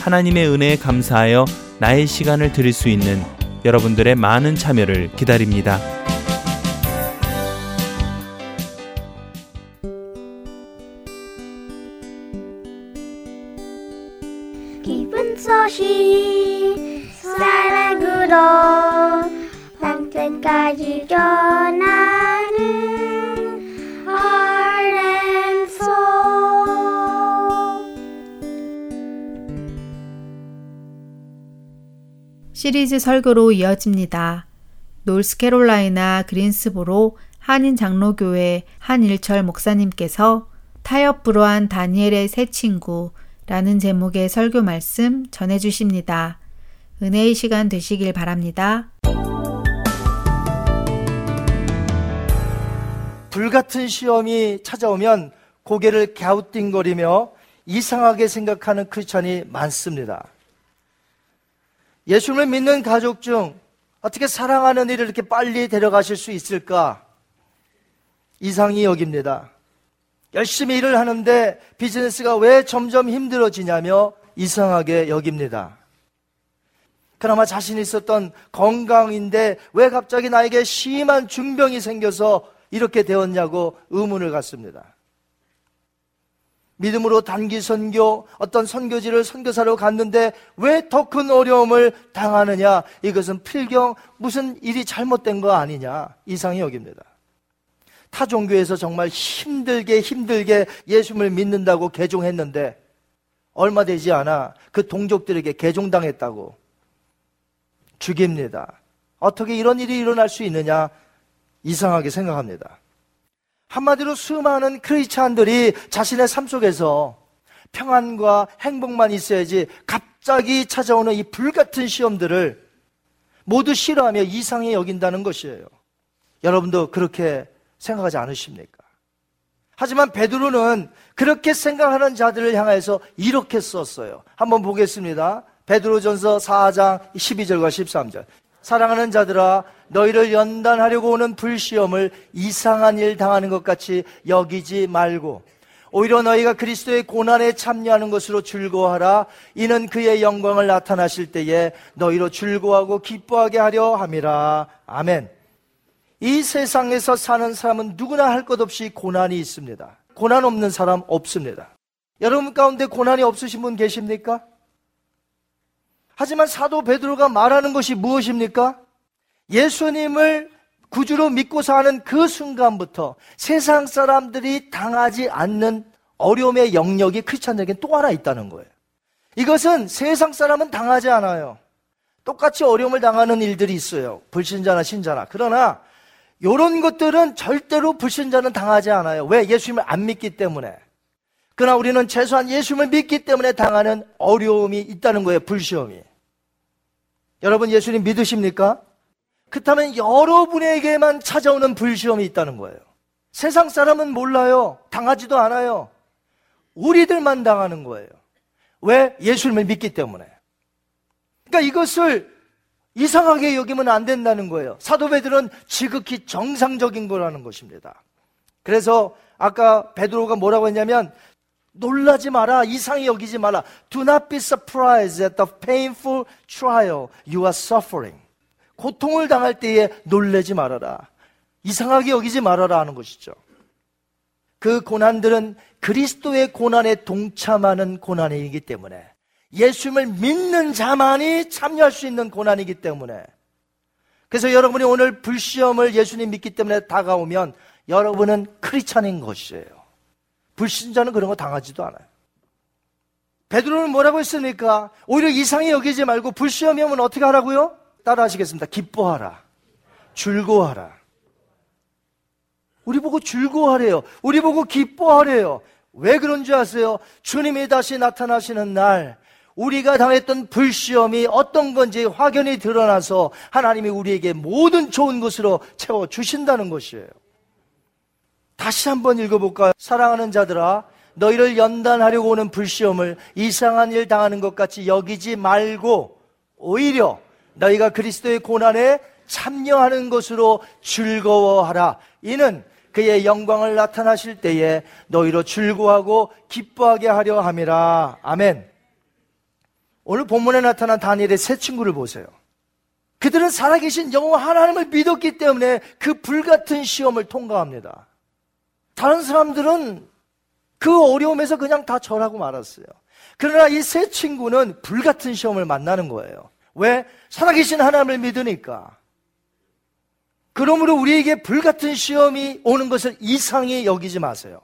하나님의 은혜에 감사하여 나의 시간을 드릴 수 있는 여러분들의 많은 참여를 기다립니다. 기쁜 소식 사랑으로 땅끝까지 전하 시리즈 설교로 이어집니다. 노스캐롤라이나 그린스보로 한인 장로교회 한일철 목사님께서 타협 불허한 다니엘의 새 친구라는 제목의 설교 말씀 전해 주십니다. 은혜의 시간 되시길 바랍니다. 불같은 시험이 찾아오면 고개를 갸우뚱거리며 이상하게 생각하는 크리스천이 많습니다. 예수님을 믿는 가족 중 어떻게 사랑하는 이를 이렇게 빨리 데려가실 수 있을까? 이상히 여깁니다. 열심히 일을 하는데 비즈니스가 왜 점점 힘들어지냐며 이상하게 여깁니다. 그나마 자신 있었던 건강인데 왜 갑자기 나에게 심한 중병이 생겨서 이렇게 되었냐고 의문을 갖습니다. 믿음으로 단기 선교, 어떤 선교지를 선교사로 갔는데 왜 더 큰 어려움을 당하느냐? 이것은 필경 무슨 일이 잘못된 거 아니냐? 이상이 여깁니다. 타 종교에서 정말 힘들게 힘들게 예수님을 믿는다고 개종했는데 얼마 되지 않아 그 동족들에게 개종당했다고 죽입니다. 어떻게 이런 일이 일어날 수 있느냐? 이상하게 생각합니다. 한마디로 수많은 크리스찬들이 자신의 삶 속에서 평안과 행복만 있어야지 갑자기 찾아오는 이 불같은 시험들을 모두 싫어하며 이상히 여긴다는 것이에요. 여러분도 그렇게 생각하지 않으십니까? 하지만 베드로는 그렇게 생각하는 자들을 향해서 이렇게 썼어요. 한번 보겠습니다. 베드로전서 4장 12절과 13절. 사랑하는 자들아 너희를 연단하려고 오는 불시험을 이상한 일 당하는 것 같이 여기지 말고 오히려 너희가 그리스도의 고난에 참여하는 것으로 즐거워하라. 이는 그의 영광을 나타나실 때에 너희로 즐거워하고 기뻐하게 하려 함이라. 아멘. 이 세상에서 사는 사람은 누구나 할 것 없이 고난이 있습니다. 고난 없는 사람 없습니다. 여러분 가운데 고난이 없으신 분 계십니까? 하지만 사도 베드로가 말하는 것이 무엇입니까? 예수님을 구주로 믿고 사는 그 순간부터 세상 사람들이 당하지 않는 어려움의 영역이 크리스찬에게는 또 하나 있다는 거예요. 이것은 세상 사람은 당하지 않아요. 똑같이 어려움을 당하는 일들이 있어요. 불신자나 신자나. 그러나 이런 것들은 절대로 불신자는 당하지 않아요. 왜? 예수님을 안 믿기 때문에. 그러나 우리는 최소한 예수님을 믿기 때문에 당하는 어려움이 있다는 거예요. 불시험이. 여러분 예수님 믿으십니까? 그렇다면 여러분에게만 찾아오는 불시험이 있다는 거예요. 세상 사람은 몰라요. 당하지도 않아요. 우리들만 당하는 거예요. 왜? 예수님을 믿기 때문에. 그러니까 이것을 이상하게 여기면 안 된다는 거예요. 사도 베드로는 지극히 정상적인 거라는 것입니다. 그래서 아까 베드로가 뭐라고 했냐면 놀라지 마라. 이상히 여기지 마라. Do not be surprised at the painful trial you are suffering. 고통을 당할 때에 놀라지 말아라. 이상하게 여기지 말아라 하는 것이죠. 그 고난들은 그리스도의 고난에 동참하는 고난이기 때문에 예수님을 믿는 자만이 참여할 수 있는 고난이기 때문에 그래서 여러분이 오늘 불시험을 예수님 믿기 때문에 다가오면 여러분은 크리스찬인 것이에요. 불신자는 그런 거 당하지도 않아요. 베드로는 뭐라고 했습니까? 오히려 이상히 여기지 말고 불시험이 오면 어떻게 하라고요? 따라 하시겠습니다. 기뻐하라. 즐거워하라. 우리 보고 즐거워하래요. 우리 보고 기뻐하래요. 왜 그런 줄 아세요? 주님이 다시 나타나시는 날, 우리가 당했던 불시험이 어떤 건지 확연히 드러나서 하나님이 우리에게 모든 좋은 것으로 채워 주신다는 것이에요. 다시 한번 읽어볼까요? 사랑하는 자들아, 너희를 연단하려고 오는 불시험을 이상한 일 당하는 것 같이 여기지 말고 오히려 너희가 그리스도의 고난에 참여하는 것으로 즐거워하라. 이는 그의 영광을 나타나실 때에 너희로 즐거워하고 기뻐하게 하려 함이라. 아멘. 오늘 본문에 나타난 다니엘의 세 친구를 보세요. 그들은 살아계신 영호 하나님을 믿었기 때문에 그 불같은 시험을 통과합니다. 다른 사람들은 그 어려움에서 그냥 다 절하고 말았어요. 그러나 이 세 친구는 불같은 시험을 만나는 거예요. 왜? 살아계신 하나님을 믿으니까. 그러므로 우리에게 불같은 시험이 오는 것을 이상히 여기지 마세요.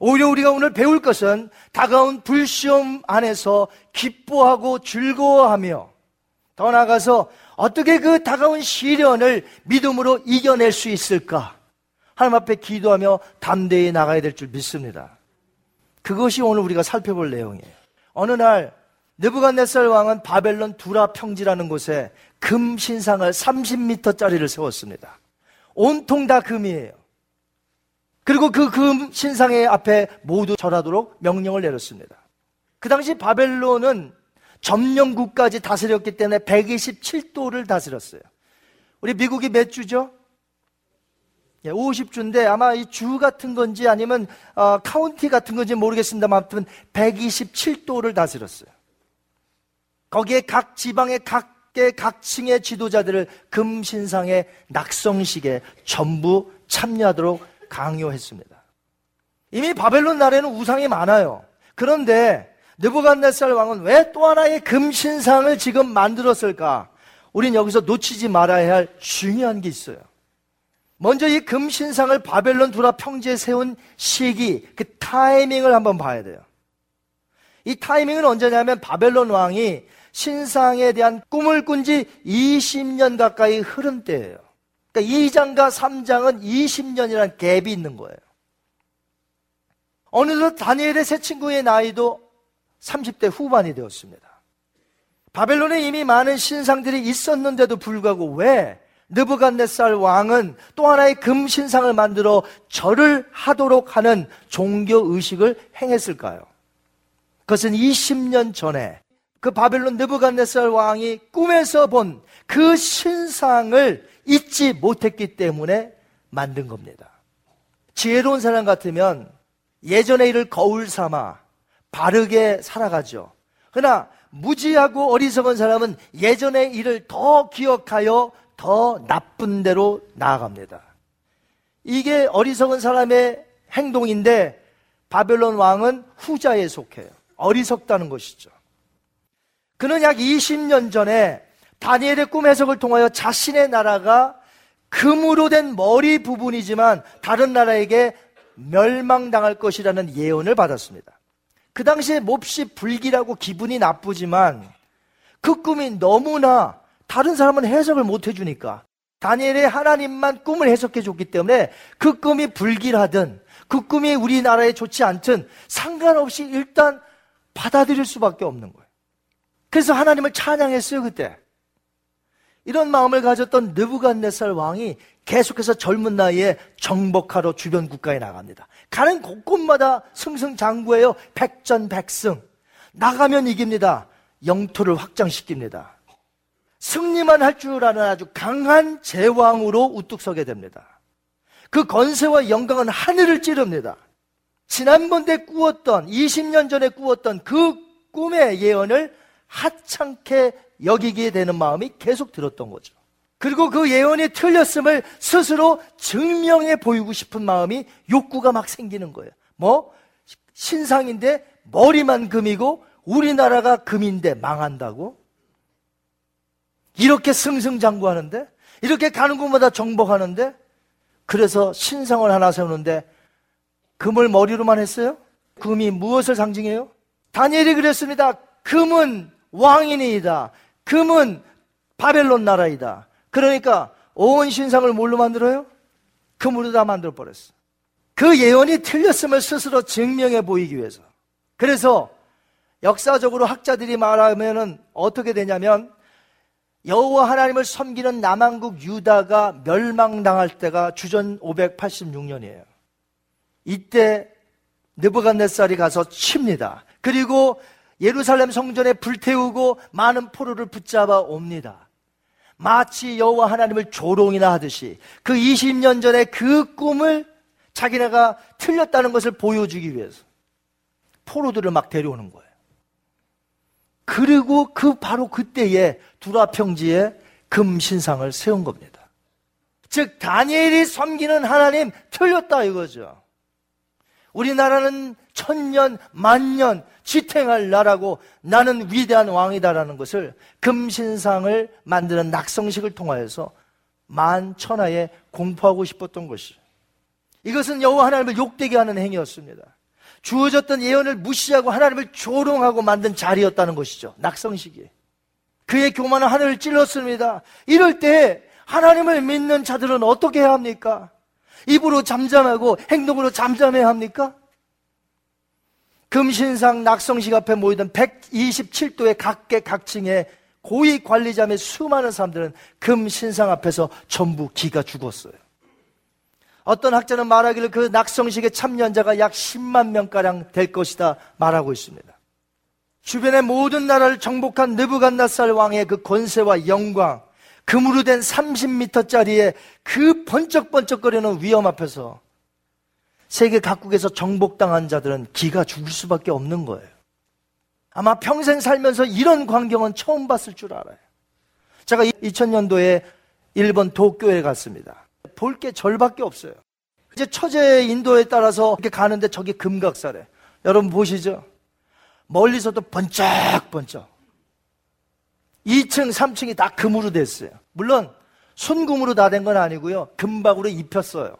오히려 우리가 오늘 배울 것은 다가온 불시험 안에서 기뻐하고 즐거워하며 더 나아가서 어떻게 그 다가온 시련을 믿음으로 이겨낼 수 있을까? 하나님 앞에 기도하며 담대히 나가야 될 줄 믿습니다. 그것이 오늘 우리가 살펴볼 내용이에요. 어느 날 느부갓네살 왕은 바벨론 두라 평지라는 곳에 금 신상을 30m짜리를 세웠습니다. 온통 다 금이에요. 그리고 그 금 신상의 앞에 모두 절하도록 명령을 내렸습니다. 그 당시 바벨론은 점령국까지 다스렸기 때문에 127도를 다스렸어요. 우리 미국이 몇 주죠? 50주인데 아마 이 주 같은 건지 아니면 어, 카운티 같은 건지 모르겠습니다만 아무튼 127도를 다스렸어요. 거기에 각 지방의 각계 각층의 지도자들을 금신상의 낙성식에 전부 참여하도록 강요했습니다. 이미 바벨론 나라에는 우상이 많아요. 그런데 느부갓네살 왕은 왜 또 하나의 금신상을 지금 만들었을까? 우린 여기서 놓치지 말아야 할 중요한 게 있어요. 먼저 이 금신상을 바벨론 두라 평지에 세운 시기, 그 타이밍을 한번 봐야 돼요. 이 타이밍은 언제냐면 바벨론 왕이 신상에 대한 꿈을 꾼 지 20년 가까이 흐른 때예요. 그러니까 2장과 3장은 20년이라는 갭이 있는 거예요. 어느덧 다니엘의 새 친구의 나이도 30대 후반이 되었습니다. 바벨론에 이미 많은 신상들이 있었는데도 불구하고 왜 느부갓네살 왕은 또 하나의 금 신상을 만들어 절을 하도록 하는 종교 의식을 행했을까요? 그것은 20년 전에 그 바벨론 느부갓네살 왕이 꿈에서 본 그 신상을 잊지 못했기 때문에 만든 겁니다. 지혜로운 사람 같으면 예전의 일을 거울 삼아 바르게 살아가죠. 그러나 무지하고 어리석은 사람은 예전의 일을 더 기억하여 더 나쁜 대로 나아갑니다. 이게 어리석은 사람의 행동인데 바벨론 왕은 후자에 속해요. 어리석다는 것이죠. 그는 약 20년 전에 다니엘의 꿈 해석을 통하여 자신의 나라가 금으로 된 머리 부분이지만 다른 나라에게 멸망당할 것이라는 예언을 받았습니다. 그 당시에 몹시 불길하고 기분이 나쁘지만 그 꿈이 너무나 다른 사람은 해석을 못 해주니까 다니엘의 하나님만 꿈을 해석해 줬기 때문에 그 꿈이 불길하든 그 꿈이 우리나라에 좋지 않든 상관없이 일단 받아들일 수밖에 없는 거예요. 그래서 하나님을 찬양했어요, 그때. 이런 마음을 가졌던 느부갓네살 왕이 계속해서 젊은 나이에 정복하러 주변 국가에 나갑니다. 가는 곳곳마다 승승장구해요. 백전백승. 나가면 이깁니다. 영토를 확장시킵니다. 승리만 할 줄 아는 아주 강한 제왕으로 우뚝 서게 됩니다. 그 건세와 영광은 하늘을 찌릅니다. 지난번에 꾸었던 20년 전에 꾸었던 그 꿈의 예언을 하찮게 여기게 되는 마음이 계속 들었던 거죠. 그리고 그 예언이 틀렸음을 스스로 증명해 보이고 싶은 마음이 욕구가 막 생기는 거예요. 뭐? 신상인데 머리만 금이고 우리나라가 금인데 망한다고? 이렇게 승승장구하는데? 이렇게 가는 곳마다 정복하는데? 그래서 신상을 하나 세우는데 금을 머리로만 했어요? 금이 무엇을 상징해요? 다니엘이 그랬습니다. 금은 왕인이다. 금은 바벨론 나라이다. 그러니까 온 신상을 뭘로 만들어요? 금으로 다 만들어 버렸어. 그 예언이 틀렸음을 스스로 증명해 보이기 위해서. 그래서 역사적으로 학자들이 말하면은 어떻게 되냐면 여호와 하나님을 섬기는 남한국 유다가 멸망당할 때가 주전 586년이에요. 이때 느부갓네살이 가서 칩니다. 그리고 예루살렘 성전에 불태우고 많은 포로를 붙잡아 옵니다. 마치 여호와 하나님을 조롱이나 하듯이 그 20년 전에 그 꿈을 자기네가 틀렸다는 것을 보여주기 위해서 포로들을 막 데려오는 거예요. 그리고 그 바로 그때에 두라 평지에 금신상을 세운 겁니다. 즉 다니엘이 섬기는 하나님 틀렸다 이거죠. 우리나라는 천년, 만년 지탱할 나라고 나는 위대한 왕이다라는 것을 금신상을 만드는 낙성식을 통하여서 만 천하에 공포하고 싶었던 것이. 이것은 여호와 하나님을 욕되게 하는 행위였습니다. 주어졌던 예언을 무시하고 하나님을 조롱하고 만든 자리였다는 것이죠. 낙성식이. 그의 교만은 하늘을 찔렀습니다. 이럴 때 하나님을 믿는 자들은 어떻게 해야 합니까? 입으로 잠잠하고 행동으로 잠잠해야 합니까? 금신상 낙성식 앞에 모이던 127도의 각계각층의 고위 관리자 및 수많은 사람들은 금신상 앞에서 전부 기가 죽었어요. 어떤 학자는 말하기를 그 낙성식에 참여한 자가 약 10만 명가량 될 것이다 말하고 있습니다. 주변의 모든 나라를 정복한 느부갓나살 왕의 그 권세와 영광, 금으로 된 30m짜리의 그 번쩍번쩍거리는 위험 앞에서 세계 각국에서 정복당한 자들은 기가 죽을 수밖에 없는 거예요. 아마 평생 살면서 이런 광경은 처음 봤을 줄 알아요. 제가 2000년도에 일본 도쿄에 갔습니다. 볼 게 절밖에 없어요. 이제 처제 인도에 따라서 이렇게 가는데 저기 금각사래. 여러분 보시죠? 멀리서도 번쩍번쩍. 2층, 3층이 다 금으로 됐어요. 물론 순금으로 다 된 건 아니고요. 금박으로 입혔어요.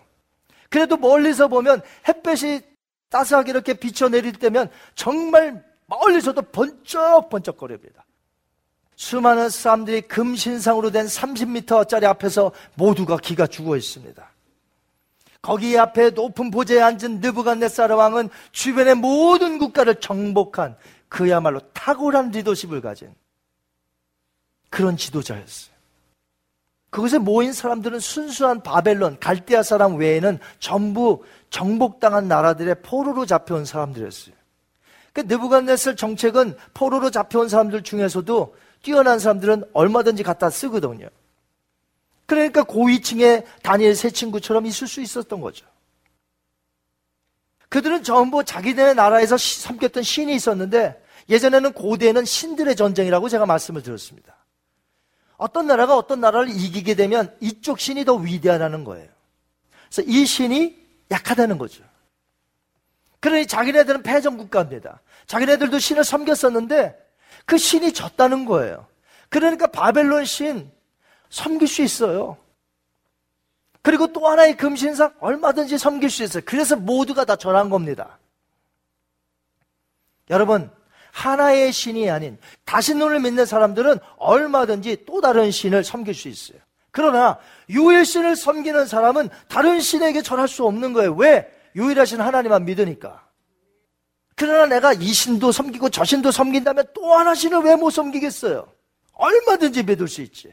그래도 멀리서 보면 햇볕이 따스하게 이렇게 비춰내릴 때면 정말 멀리서도 번쩍번쩍거립니다. 수많은 사람들이 금신상으로 된 30m짜리 앞에서 모두가 기가 죽어 있습니다. 거기 앞에 높은 보좌에 앉은 느부갓네살 왕은 주변의 모든 국가를 정복한 그야말로 탁월한 리더십을 가진 그런 지도자였어요. 그곳에 모인 사람들은 순수한 바벨론, 갈대아 사람 외에는 전부 정복당한 나라들의 포로로 잡혀온 사람들이었어요. 그 느부갓네살 정책은 포로로 잡혀온 사람들 중에서도 뛰어난 사람들은 얼마든지 갖다 쓰거든요. 그러니까 고위층의 다니엘 세 친구처럼 있을 수 있었던 거죠. 그들은 전부 자기네 나라에서 섬겼던 신이 있었는데 예전에는 고대에는 신들의 전쟁이라고 제가 말씀을 드렸습니다. 어떤 나라가 어떤 나라를 이기게 되면 이쪽 신이 더 위대하다는 거예요. 그래서 이 신이 약하다는 거죠. 그러니 자기네들은 패전 국가입니다. 자기네들도 신을 섬겼었는데 그 신이 졌다는 거예요. 그러니까 바벨론 신 섬길 수 있어요. 그리고 또 하나의 금신상 얼마든지 섬길 수 있어요. 그래서 모두가 다 절한 겁니다. 여러분, 하나의 신이 아닌 다신론을 믿는 사람들은 얼마든지 또 다른 신을 섬길 수 있어요. 그러나 유일신을 섬기는 사람은 다른 신에게 절할 수 없는 거예요. 왜? 유일하신 하나님만 믿으니까. 그러나 내가 이 신도 섬기고 저 신도 섬긴다면 또 하나 신을 왜 못 섬기겠어요? 얼마든지 믿을 수 있지.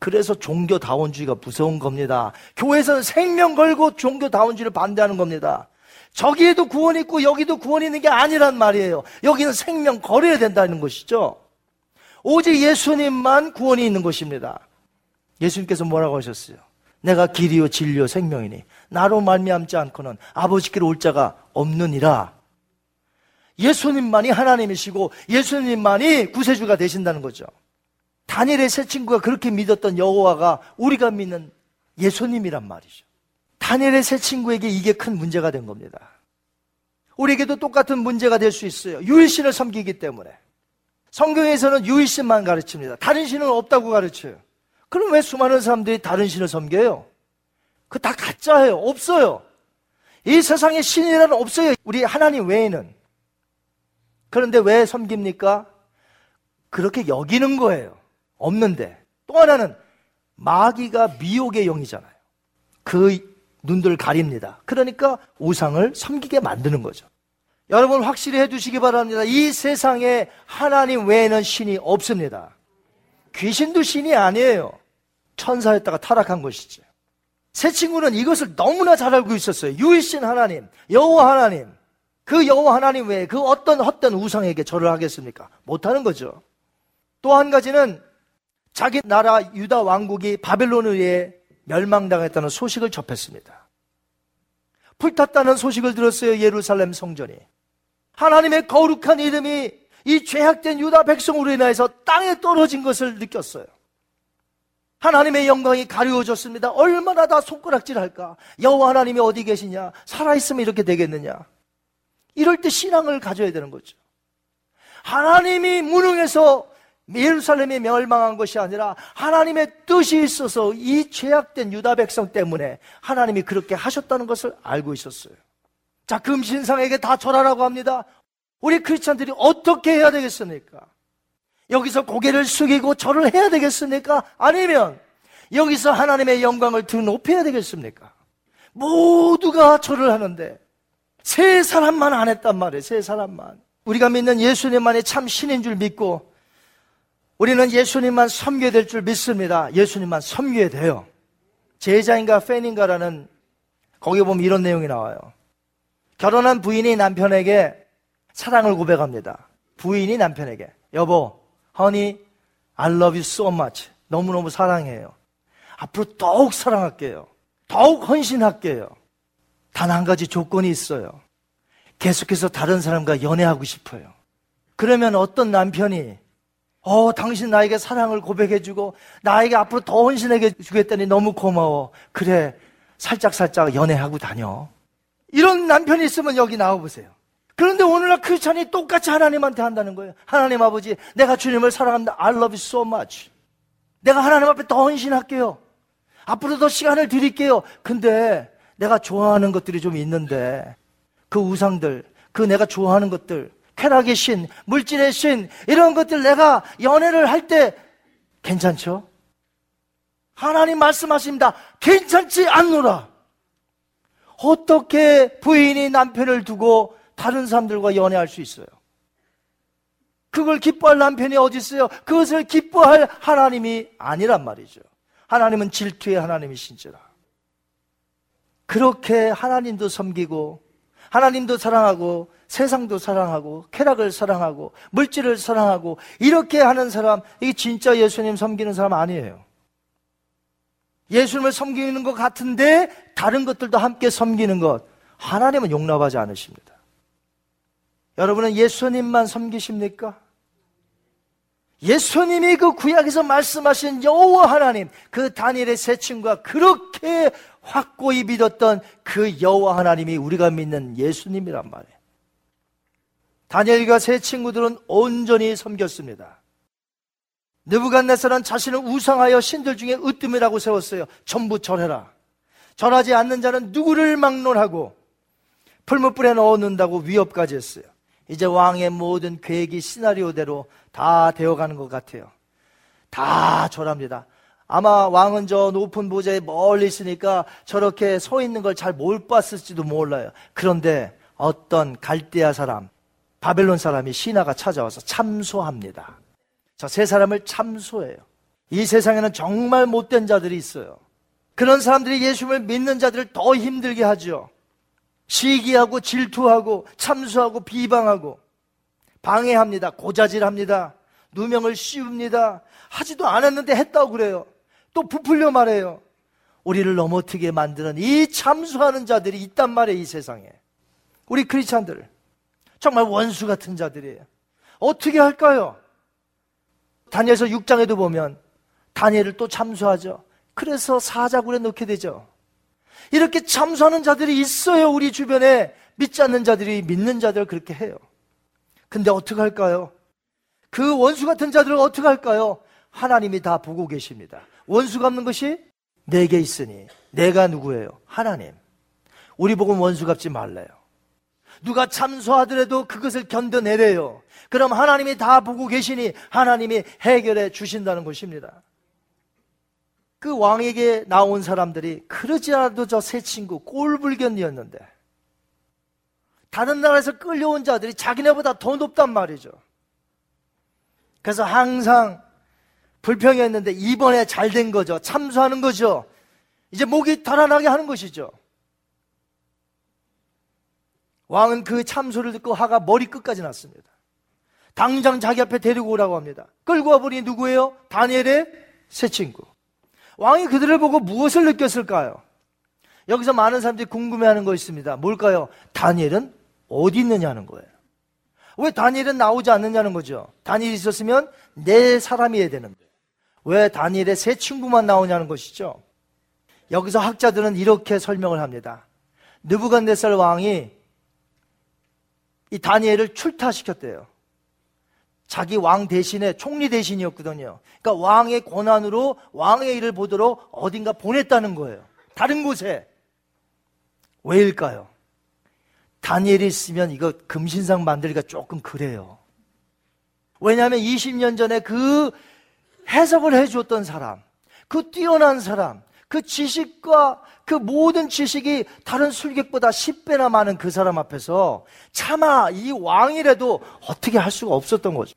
그래서 종교다원주의가 무서운 겁니다. 교회에서는 생명 걸고 종교다원주의를 반대하는 겁니다. 저기에도 구원이 있고 여기도 구원이 있는 게 아니란 말이에요. 여기는 생명 걸어야 된다는 것이죠. 오직 예수님만 구원이 있는 것입니다. 예수님께서 뭐라고 하셨어요? 내가 길이요 진리요 생명이니 나로 말미암지 않고는 아버지께로 올 자가 없느니라. 예수님만이 하나님이시고 예수님만이 구세주가 되신다는 거죠. 다니엘의 새 친구가 그렇게 믿었던 여호와가 우리가 믿는 예수님이란 말이죠. 다니엘의 새 친구에게 이게 큰 문제가 된 겁니다. 우리에게도 똑같은 문제가 될 수 있어요. 유일신을 섬기기 때문에. 성경에서는 유일신만 가르칩니다. 다른 신은 없다고 가르쳐요. 그럼 왜 수많은 사람들이 다른 신을 섬겨요? 그 다 가짜예요. 없어요. 이 세상에 신이라는 없어요. 우리 하나님 외에는. 그런데 왜 섬깁니까? 그렇게 여기는 거예요. 없는데. 또 하나는 마귀가 미혹의 영이잖아요. 그 눈들 가립니다. 그러니까 우상을 섬기게 만드는 거죠. 여러분 확실히 해두시기 바랍니다. 이 세상에 하나님 외에는 신이 없습니다. 귀신도 신이 아니에요. 천사였다가 타락한 것이지. 새 친구는 이것을 너무나 잘 알고 있었어요. 유일신 하나님, 여호와 하나님. 그 여호와 하나님 외에 그 어떤 헛된 우상에게 절을 하겠습니까? 못하는 거죠. 또 한 가지는 자기 나라 유다 왕국이 바벨론에 의해 멸망당했다는 소식을 접했습니다. 불탔다는 소식을 들었어요. 예루살렘 성전이. 하나님의 거룩한 이름이 이 죄악된 유다 백성으로 인해서 땅에 떨어진 것을 느꼈어요. 하나님의 영광이 가려워졌습니다. 얼마나 다 손가락질할까? 여호와 하나님이 어디 계시냐? 살아있으면 이렇게 되겠느냐? 이럴 때 신앙을 가져야 되는 거죠. 하나님이 무능해서 예루살렘이 멸망한 것이 아니라 하나님의 뜻이 있어서 이 죄악된 유다 백성 때문에 하나님이 그렇게 하셨다는 것을 알고 있었어요. 자, 금신상에게 다 절하라고 합니다. 우리 크리스찬들이 어떻게 해야 되겠습니까? 여기서 고개를 숙이고 절을 해야 되겠습니까? 아니면 여기서 하나님의 영광을 드 높여야 되겠습니까? 모두가 절을 하는데 세 사람만 안 했단 말이에요. 세 사람만. 우리가 믿는 예수님만이 참 신인 줄 믿고 우리는 예수님만 섬겨야 될 줄 믿습니다. 예수님만 섬겨야 돼요. 제자인가 팬인가라는 거기 보면 이런 내용이 나와요. 결혼한 부인이 남편에게 사랑을 고백합니다. 부인이 남편에게 여보, honey, I love you so much. 너무너무 사랑해요. 앞으로 더욱 사랑할게요. 더욱 헌신할게요. 단 한 가지 조건이 있어요. 계속해서 다른 사람과 연애하고 싶어요. 그러면 어떤 남편이 어, 당신 나에게 사랑을 고백해주고 나에게 앞으로 더 헌신해 주겠다니 너무 고마워. 그래, 살짝살짝 연애하고 다녀. 이런 남편이 있으면 여기 나와보세요. 그런데 오늘날 크리스찬이 똑같이 하나님한테 한다는 거예요. 하나님 아버지, 내가 주님을 사랑합니다. I love you so much. 내가 하나님 앞에 더 헌신할게요. 앞으로 더 시간을 드릴게요. 근데 내가 좋아하는 것들이 좀 있는데 그 우상들, 그 내가 좋아하는 것들, 쾌락의 신, 물질의 신, 이런 것들 내가 연애를 할 때 괜찮죠? 하나님 말씀하십니다. 괜찮지 않노라. 어떻게 부인이 남편을 두고 다른 사람들과 연애할 수 있어요? 그걸 기뻐할 남편이 어디 있어요? 그것을 기뻐할 하나님이 아니란 말이죠. 하나님은 질투의 하나님이신지라. 그렇게 하나님도 섬기고 하나님도 사랑하고 세상도 사랑하고 쾌락을 사랑하고 물질을 사랑하고 이렇게 하는 사람 이게 진짜 예수님 섬기는 사람 아니에요. 예수님을 섬기는 것 같은데 다른 것들도 함께 섬기는 것 하나님은 용납하지 않으십니다. 여러분은 예수님만 섬기십니까? 예수님이 그 구약에서 말씀하신 여호와 하나님, 그 다니엘의 세 친구가 그렇게 확고히 믿었던 그 여호와 하나님이 우리가 믿는 예수님이란 말이에요. 다니엘과 세 친구들은 온전히 섬겼습니다. 느부갓네살은 자신을 우상하여 신들 중에 으뜸이라고 세웠어요. 전부 절해라. 절하지 않는 자는 누구를 막론하고 풀무불에 넣어놓는다고 위협까지 했어요. 이제 왕의 모든 계획이 시나리오대로 다 되어가는 것 같아요. 다 절합니다. 아마 왕은 저 높은 보좌에 멀리 있으니까 저렇게 서 있는 걸 잘 못 봤을지도 몰라요. 그런데 어떤 갈대아 사람, 바벨론 사람이 신하가 찾아와서 참소합니다. 저 세 사람을 참소해요. 이 세상에는 정말 못된 자들이 있어요. 그런 사람들이 예수님을 믿는 자들을 더 힘들게 하죠. 시기하고 질투하고 참수하고 비방하고 방해합니다. 고자질합니다. 누명을 씌웁니다. 하지도 않았는데 했다고 그래요. 또 부풀려 말해요. 우리를 넘어뜨게 만드는 이 참수하는 자들이 있단 말이에요, 이 세상에. 우리 크리스찬들. 정말 원수 같은 자들이에요. 어떻게 할까요? 다니엘서 6장에도 보면 다니엘을 또 참수하죠. 그래서 사자굴에 넣게 되죠. 이렇게 참수하는 자들이 있어요. 우리 주변에 믿지 않는 자들이 믿는 자들을 그렇게 해요. 근데 어떻게 할까요? 그 원수 같은 자들은 어떻게 할까요? 하나님이 다 보고 계십니다. 원수 갚는 것이 내게 있으니 내가 누구예요? 하나님. 우리 보고 원수 갚지 말래요. 누가 참소하더라도 그것을 견뎌내래요. 그럼 하나님이 다 보고 계시니 하나님이 해결해 주신다는 것입니다. 그 왕에게 나온 사람들이 그러지 않아도 저새 친구 꼴불견이었는데 다른 나라에서 끌려온 자들이 자기네보다 더 높단 말이죠. 그래서 항상 불평했는데 이번에 잘 된 거죠. 참수하는 거죠. 이제 목이 달아나게 하는 것이죠. 왕은 그 참소를 듣고 화가 머리 끝까지 났습니다. 당장 자기 앞에 데리고 오라고 합니다. 끌고 와보니 누구예요? 다니엘의 새 친구. 왕이 그들을 보고 무엇을 느꼈을까요? 여기서 많은 사람들이 궁금해하는 거 있습니다. 뭘까요? 다니엘은 어디 있느냐는 거예요. 왜 다니엘은 나오지 않느냐는 거죠. 다니엘이 있었으면 내 사람이어야 되는데 왜 다니엘의 세 친구만 나오냐는 것이죠. 여기서 학자들은 이렇게 설명을 합니다. 느부갓네살 왕이 이 다니엘을 출타시켰대요. 자기 왕 대신에 총리 대신이었거든요. 그러니까 왕의 권한으로 왕의 일을 보도록 어딘가 보냈다는 거예요. 다른 곳에. 왜일까요? 다니엘이 있으면 이거 금신상 만들기가 조금 그래요. 왜냐하면 20년 전에 그 해석을 해 주었던 사람, 그 뛰어난 사람, 그 지식과 그 모든 지식이 다른 술객보다 10배나 많은 그 사람 앞에서 차마 이 왕이라도 어떻게 할 수가 없었던 거죠.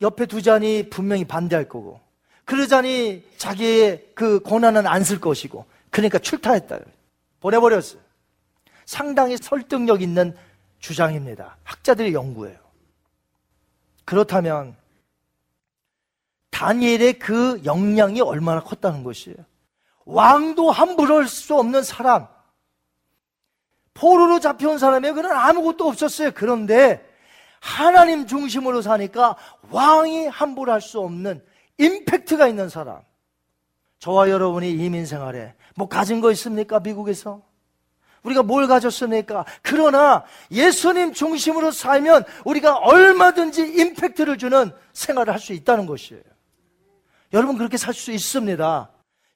옆에 두 잔이 분명히 반대할 거고, 그러자니 자기의 그 권한은 안 쓸 것이고, 그러니까 출타했다. 보내버렸어요. 상당히 설득력 있는 주장입니다. 학자들의 연구예요. 그렇다면 다니엘의 그 역량이 얼마나 컸다는 것이에요. 왕도 함부로 할 수 없는 사람. 포로로 잡혀온 사람이 그는 아무것도 없었어요. 그런데 하나님 중심으로 사니까 왕이 함부로 할 수 없는 임팩트가 있는 사람. 저와 여러분이 이민 생활에 뭐 가진 거 있습니까? 미국에서? 우리가 뭘 가졌습니까? 그러나 예수님 중심으로 살면 우리가 얼마든지 임팩트를 주는 생활을 할 수 있다는 것이에요. 여러분 그렇게 살 수 있습니다.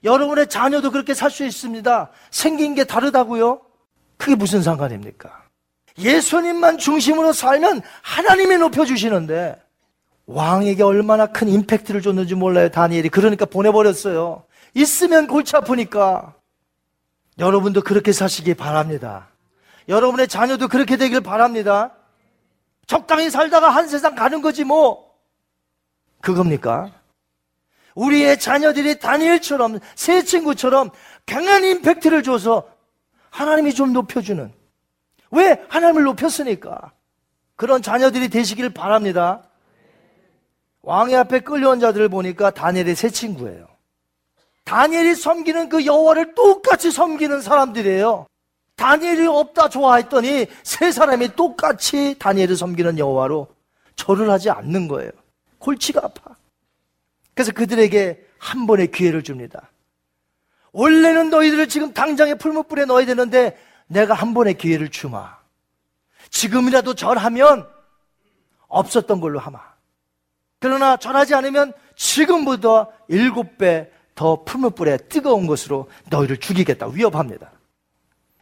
여러분의 자녀도 그렇게 살 수 있습니다. 생긴 게 다르다고요? 그게 무슨 상관입니까? 예수님만 중심으로 살면 하나님이 높여주시는데 왕에게 얼마나 큰 임팩트를 줬는지 몰라요, 다니엘이. 그러니까 보내버렸어요. 있으면 골치 아프니까. 여러분도 그렇게 사시기 바랍니다. 여러분의 자녀도 그렇게 되길 바랍니다. 적당히 살다가 한 세상 가는 거지 뭐. 그겁니까? 우리의 자녀들이 다니엘처럼 새 친구처럼 강한 임팩트를 줘서 하나님이 좀 높여주는 왜 하나님을 높였으니까 그런 자녀들이 되시길 바랍니다. 왕의 앞에 끌려온 자들을 보니까 다니엘의 새 친구예요. 다니엘이 섬기는 그 여호와를 똑같이 섬기는 사람들이에요. 다니엘이 없다 좋아했더니 세 사람이 똑같이 다니엘을 섬기는 여호와로 절을 하지 않는 거예요. 골치가 아파. 그래서 그들에게 한 번의 기회를 줍니다. 원래는 너희들을 지금 당장에 풀무불에 넣어야 되는데 내가 한 번의 기회를 주마. 지금이라도 절하면 없었던 걸로 하마. 그러나 절하지 않으면 지금부터 일곱 배 더 풀무불에 뜨거운 것으로 너희를 죽이겠다. 위협합니다.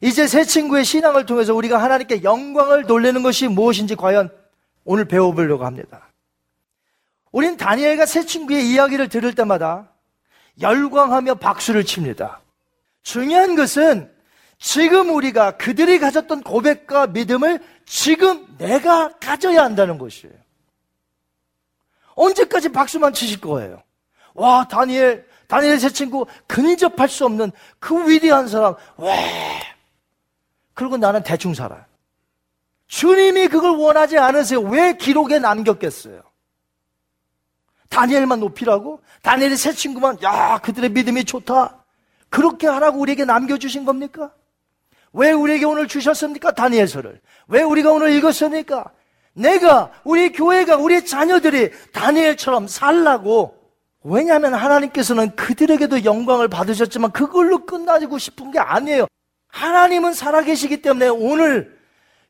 이제 새 친구의 신앙을 통해서 우리가 하나님께 영광을 돌리는 것이 무엇인지 과연 오늘 배워보려고 합니다. 우린 다니엘과 새 친구의 이야기를 들을 때마다 열광하며 박수를 칩니다. 중요한 것은 지금 우리가 그들이 가졌던 고백과 믿음을 지금 내가 가져야 한다는 것이에요. 언제까지 박수만 치실 거예요? 와, 다니엘, 다니엘 새 친구 근접할 수 없는 그 위대한 사람, 왜? 그리고 나는 대충 살아요. 주님이 그걸 원하지 않으세요. 왜 기록에 남겼겠어요? 다니엘만 높이라고? 다니엘의 새 친구만, 야, 그들의 믿음이 좋다. 그렇게 하라고 우리에게 남겨주신 겁니까? 왜 우리에게 오늘 주셨습니까? 다니엘서를. 왜 우리가 오늘 읽었습니까? 내가, 우리 교회가, 우리 자녀들이 다니엘처럼 살라고. 왜냐하면 하나님께서는 그들에게도 영광을 받으셨지만 그걸로 끝나고 싶은 게 아니에요. 하나님은 살아계시기 때문에 오늘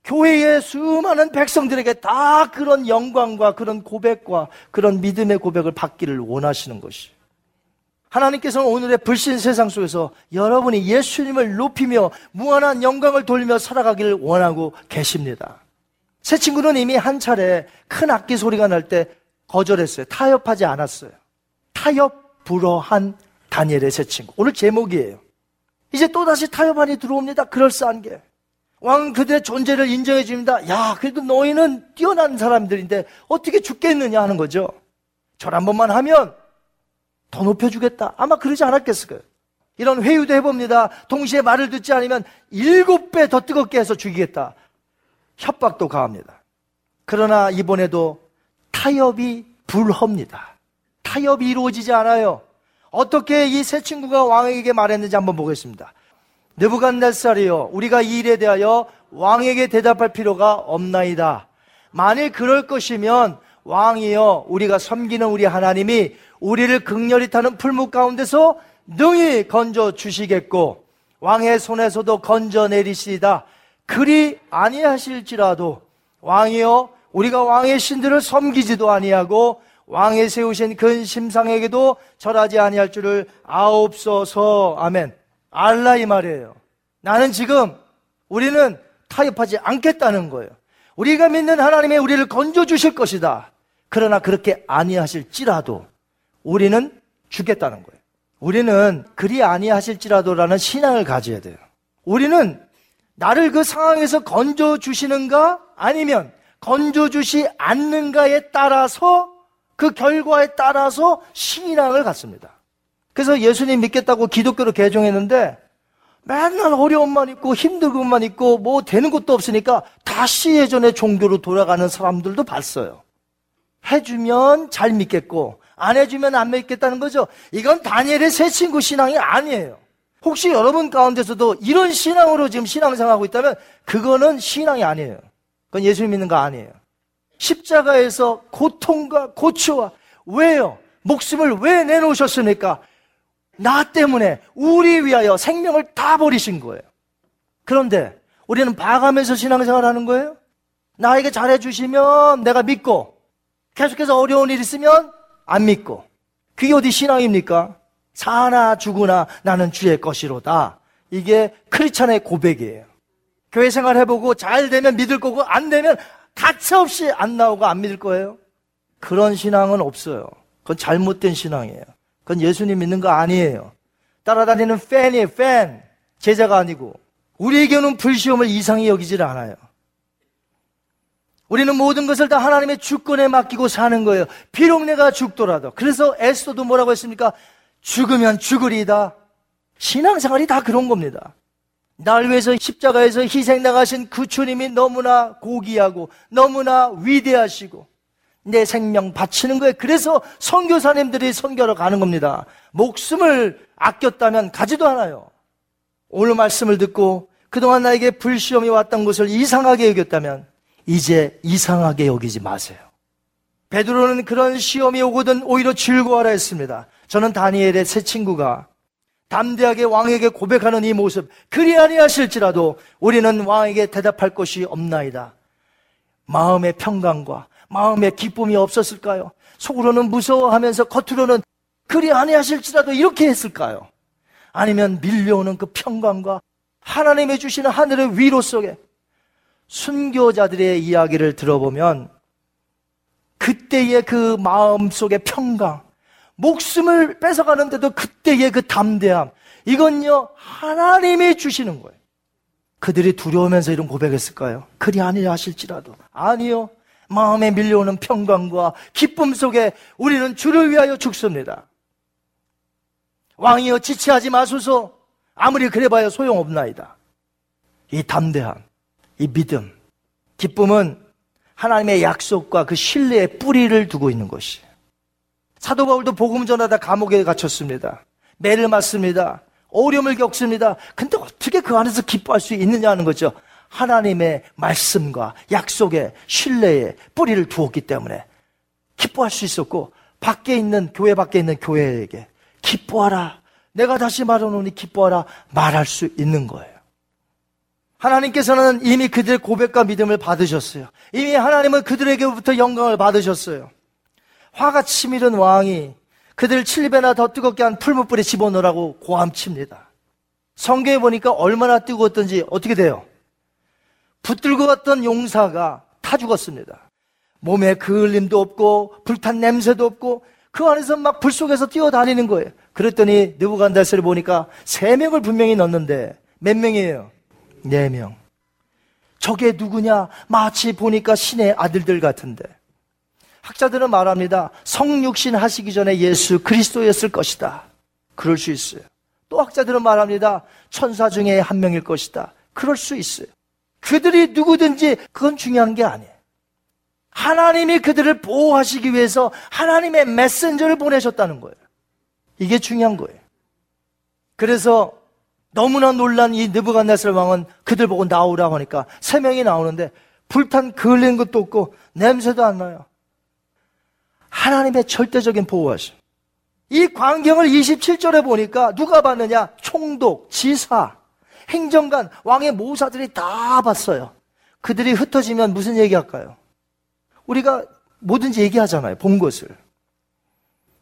교회의 수많은 백성들에게 다 그런 영광과 그런 고백과 그런 믿음의 고백을 받기를 원하시는 것이. 하나님께서는 오늘의 불신 세상 속에서 여러분이 예수님을 높이며 무한한 영광을 돌리며 살아가기를 원하고 계십니다. 새 친구는 이미 한 차례 큰 악기 소리가 날 때 거절했어요. 타협하지 않았어요. 타협 불허한 다니엘의 새 친구. 오늘 제목이에요. 이제 또다시 타협안이 들어옵니다. 그럴싸한 게. 왕은 그들의 존재를 인정해 줍니다. 야, 그래도 너희는 뛰어난 사람들인데 어떻게 죽겠느냐 하는 거죠. 절 한 번만 하면 더 높여주겠다. 아마 그러지 않았겠어요. 이런 회유도 해봅니다. 동시에 말을 듣지 않으면 일곱 배 더 뜨겁게 해서 죽이겠다. 협박도 가합니다. 그러나 이번에도 타협이 불허입니다. 타협이 이루어지지 않아요. 어떻게 이새 친구가 왕에게 말했는지 한번 보겠습니다. 느부갓네살이요 우리가 이 일에 대하여 왕에게 대답할 필요가 없나이다. 만일 그럴 것이면 왕이여 우리가 섬기는 우리 하나님이 우리를 극렬히 타는 풀무 가운데서 능히 건져 주시겠고 왕의 손에서도 건져 내리시다. 그리 아니하실지라도 왕이여 우리가 왕의 신들을 섬기지도 아니하고 왕의 세우신 근 심상에게도 절하지 아니할 줄을 아옵소서. 아멘. 알라 이 말이에요. 나는 지금 우리는 타협하지 않겠다는 거예요. 우리가 믿는 하나님이 우리를 건져 주실 것이다. 그러나 그렇게 아니하실지라도 우리는 죽겠다는 거예요. 우리는 그리 아니하실지라도라는 신앙을 가져야 돼요. 우리는 나를 그 상황에서 건져 주시는가 아니면 건져 주시 않는가에 따라서 그 결과에 따라서 신앙을 갖습니다. 그래서 예수님 믿겠다고 기독교로 개종했는데 맨날 어려움만 있고 힘든 것만 있고 뭐 되는 것도 없으니까 다시 예전의 종교로 돌아가는 사람들도 봤어요. 해주면 잘 믿겠고 안 해주면 안 믿겠다는 거죠. 이건 다니엘의 새 친구 신앙이 아니에요. 혹시 여러분 가운데서도 이런 신앙으로 지금 신앙생활하고 있다면 그거는 신앙이 아니에요. 그건 예수 믿는 거 아니에요. 십자가에서 고통과 고초와 왜요? 목숨을 왜 내놓으셨습니까? 나 때문에 우리 위하여 생명을 다 버리신 거예요. 그런데 우리는 봐가면서 신앙생활 하는 거예요? 나에게 잘해주시면 내가 믿고 계속해서 어려운 일 있으면 안 믿고 그게 어디 신앙입니까? 사나 죽으나 나는 주의 것이로다. 이게 크리스찬의 고백이에요. 교회 생활 해보고 잘 되면 믿을 거고 안 되면 가차없이 안 나오고 안 믿을 거예요. 그런 신앙은 없어요. 그건 잘못된 신앙이에요. 그건 예수님 믿는 거 아니에요. 따라다니는 팬이에요, 팬. 제자가 아니고. 우리에게는 불시험을 이상히 여기질 않아요. 우리는 모든 것을 다 하나님의 주권에 맡기고 사는 거예요. 비록 내가 죽더라도. 그래서 에스더도 뭐라고 했습니까? 죽으면 죽으리다. 신앙생활이 다 그런 겁니다. 날 위해서 십자가에서 희생 나가신 그 주님이 너무나 고귀하고 너무나 위대하시고 내 생명 바치는 거예요. 그래서 선교사님들이 선교로 가는 겁니다. 목숨을 아꼈다면 가지도 않아요. 오늘 말씀을 듣고 그동안 나에게 불시험이 왔던 것을 이상하게 여겼다면 이제 이상하게 여기지 마세요. 베드로는 그런 시험이 오거든 오히려 즐거워하라 했습니다. 저는 다니엘의 새 친구가 담대하게 왕에게 고백하는 이 모습 그리 아니하실지라도 우리는 왕에게 대답할 것이 없나이다. 마음의 평강과 마음의 기쁨이 없었을까요? 속으로는 무서워하면서 겉으로는 그리 아니하실지라도 이렇게 했을까요? 아니면 밀려오는 그 평강과 하나님의 주시는 하늘의 위로 속에 순교자들의 이야기를 들어보면 그때의 그 마음 속의 평강, 목숨을 뺏어가는데도 그때의 그 담대함, 이건요, 하나님이 주시는 거예요. 그들이 두려우면서 이런 고백했을까요? 그리 아니라 하실지라도. 아니요. 마음에 밀려오는 평강과 기쁨 속에 우리는 주를 위하여 죽습니다. 왕이여 지체하지 마소서. 아무리 그래봐야 소용없나이다. 이 담대함, 이 믿음, 기쁨은 하나님의 약속과 그 신뢰의 뿌리를 두고 있는 것이에요. 사도 바울도 복음 전하다 감옥에 갇혔습니다. 매를 맞습니다. 어려움을 겪습니다. 근데 어떻게 그 안에서 기뻐할 수 있느냐 하는 거죠. 하나님의 말씀과 약속의 신뢰의 뿌리를 두었기 때문에 기뻐할 수 있었고 밖에 있는 교회 밖에 있는 교회에게 기뻐하라. 내가 다시 말하노니 기뻐하라 말할 수 있는 거예요. 하나님께서는 이미 그들의 고백과 믿음을 받으셨어요. 이미 하나님은 그들에게부터 영광을 받으셨어요. 화가 치밀은 왕이 그들 7배나 더 뜨겁게 한 풀무불에 집어넣으라고 고함칩니다. 성경에 보니까 얼마나 뜨거웠던지 어떻게 돼요? 붙들고 갔던 용사가 타 죽었습니다. 몸에 그을림도 없고 불탄 냄새도 없고 그 안에서 막 불 속에서 뛰어다니는 거예요. 그랬더니 느부간다스를 보니까 세 명을 분명히 넣었는데 몇 명이에요? 네 명. 저게 누구냐? 마치 보니까 신의 아들들 같은데. 학자들은 말합니다. 성육신 하시기 전에 예수 그리스도였을 것이다. 그럴 수 있어요. 또 학자들은 말합니다. 천사 중에 한 명일 것이다. 그럴 수 있어요. 그들이 누구든지 그건 중요한 게 아니에요. 하나님이 그들을 보호하시기 위해서 하나님의 메신저를 보내셨다는 거예요. 이게 중요한 거예요. 그래서 너무나 놀란 이 느부갓네살 왕은 그들 보고 나오라고 하니까 세 명이 나오는데 불탄 그을린 것도 없고 냄새도 안 나요. 하나님의 절대적인 보호하심. 이 광경을 27절에 보니까 누가 봤느냐? 총독, 지사, 행정관, 왕의 모사들이 다 봤어요. 그들이 흩어지면 무슨 얘기 할까요? 우리가 뭐든지 얘기하잖아요. 본 것을.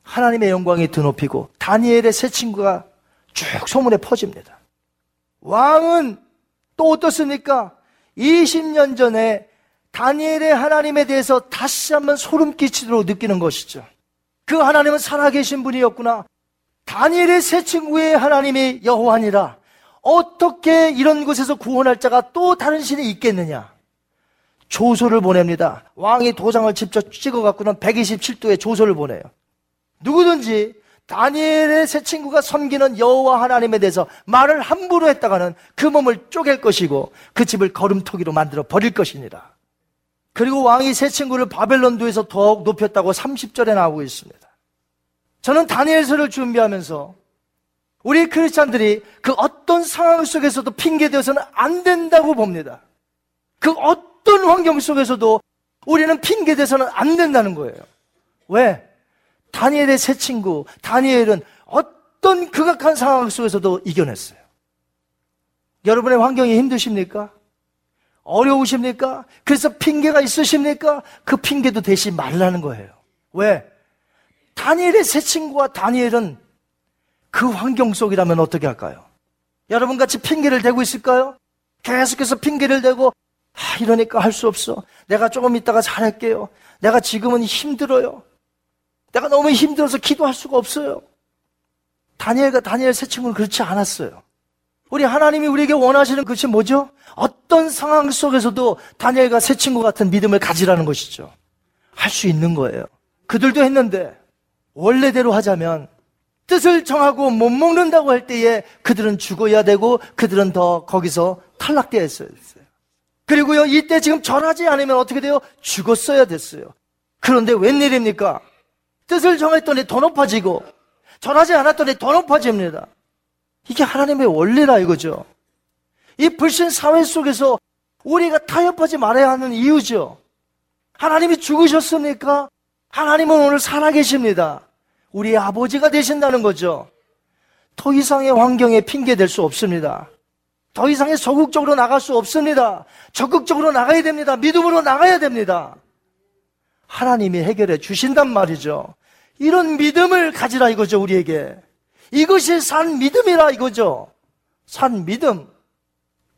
하나님의 영광이 드높이고 다니엘의 새 친구가 쭉 소문에 퍼집니다. 왕은 또 어떻습니까? 20년 전에 다니엘의 하나님에 대해서 다시 한번 소름 끼치도록 느끼는 것이죠. 그 하나님은 살아계신 분이었구나. 다니엘의 새 친구의 하나님이 여호와니라. 어떻게 이런 곳에서 구원할 자가 또 다른 신이 있겠느냐? 조소를 보냅니다. 왕이 도장을 직접 찍어갖고는 127도의 조소를 보내요. 누구든지 다니엘의 새 친구가 섬기는 여호와 하나님에 대해서 말을 함부로 했다가는 그 몸을 쪼갤 것이고 그 집을 걸음토기로 만들어 버릴 것이니라. 그리고 왕이 새 친구를 바벨론도에서 더욱 높였다고 30절에 나오고 있습니다. 저는 다니엘서를 준비하면서 우리 크리스찬들이 그 어떤 상황 속에서도 핑계되어서는 안 된다고 봅니다. 그 어떤 환경 속에서도 우리는 핑계대서는 안 된다는 거예요. 왜? 다니엘의 새 친구, 다니엘은 어떤 극악한 상황 속에서도 이겨냈어요. 여러분의 환경이 힘드십니까? 어려우십니까? 그래서 핑계가 있으십니까? 그 핑계도 대시 말라는 거예요. 왜? 다니엘의 새 친구와 다니엘은 그 환경 속이라면 어떻게 할까요? 여러분 같이 핑계를 대고 있을까요? 계속해서 핑계를 대고 아, 이러니까 할 수 없어. 내가 조금 있다가 잘할게요. 내가 지금은 힘들어요. 내가 너무 힘들어서 기도할 수가 없어요. 다니엘과 다니엘 새 친구는 그렇지 않았어요. 우리 하나님이 우리에게 원하시는 것이 뭐죠? 어떤 상황 속에서도 다니엘과 새 친구 같은 믿음을 가지라는 것이죠. 할 수 있는 거예요. 그들도 했는데 원래대로 하자면 뜻을 정하고 못 먹는다고 할 때에 그들은 죽어야 되고 그들은 더 거기서 탈락되어 있어야 됐어요. 그리고요, 이때 지금 절하지 않으면 어떻게 돼요? 죽었어야 됐어요. 그런데 웬일입니까? 뜻을 정했더니 더 높아지고 절하지 않았더니 더 높아집니다. 이게 하나님의 원리라 이거죠. 이 불신 사회 속에서 우리가 타협하지 말아야 하는 이유죠. 하나님이 죽으셨습니까? 하나님은 오늘 살아계십니다. 우리 아버지가 되신다는 거죠. 더 이상의 환경에 핑계 댈수 없습니다. 더 이상의 소극적으로 나갈 수 없습니다. 적극적으로 나가야 됩니다. 믿음으로 나가야 됩니다. 하나님이 해결해 주신단 말이죠. 이런 믿음을 가지라 이거죠, 우리에게. 이것이 산 믿음이라 이거죠. 산 믿음.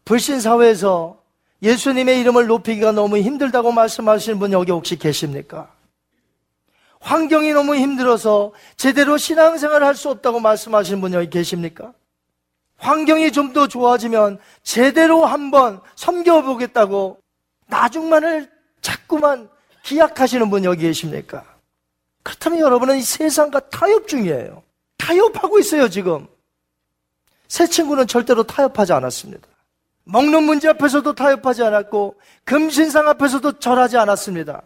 불신 사회에서 예수님의 이름을 높이기가 너무 힘들다고 말씀하시는 분 여기 혹시 계십니까? 환경이 너무 힘들어서 제대로 신앙생활을 할 수 없다고 말씀하시는 분 여기 계십니까? 환경이 좀 더 좋아지면 제대로 한번 섬겨보겠다고 나중만을 자꾸만 기약하시는 분 여기 계십니까? 그렇다면 여러분은 이 세상과 타협 중이에요. 타협하고 있어요, 지금. 새 친구는 절대로 타협하지 않았습니다. 먹는 문제 앞에서도 타협하지 않았고, 금신상 앞에서도 절하지 않았습니다.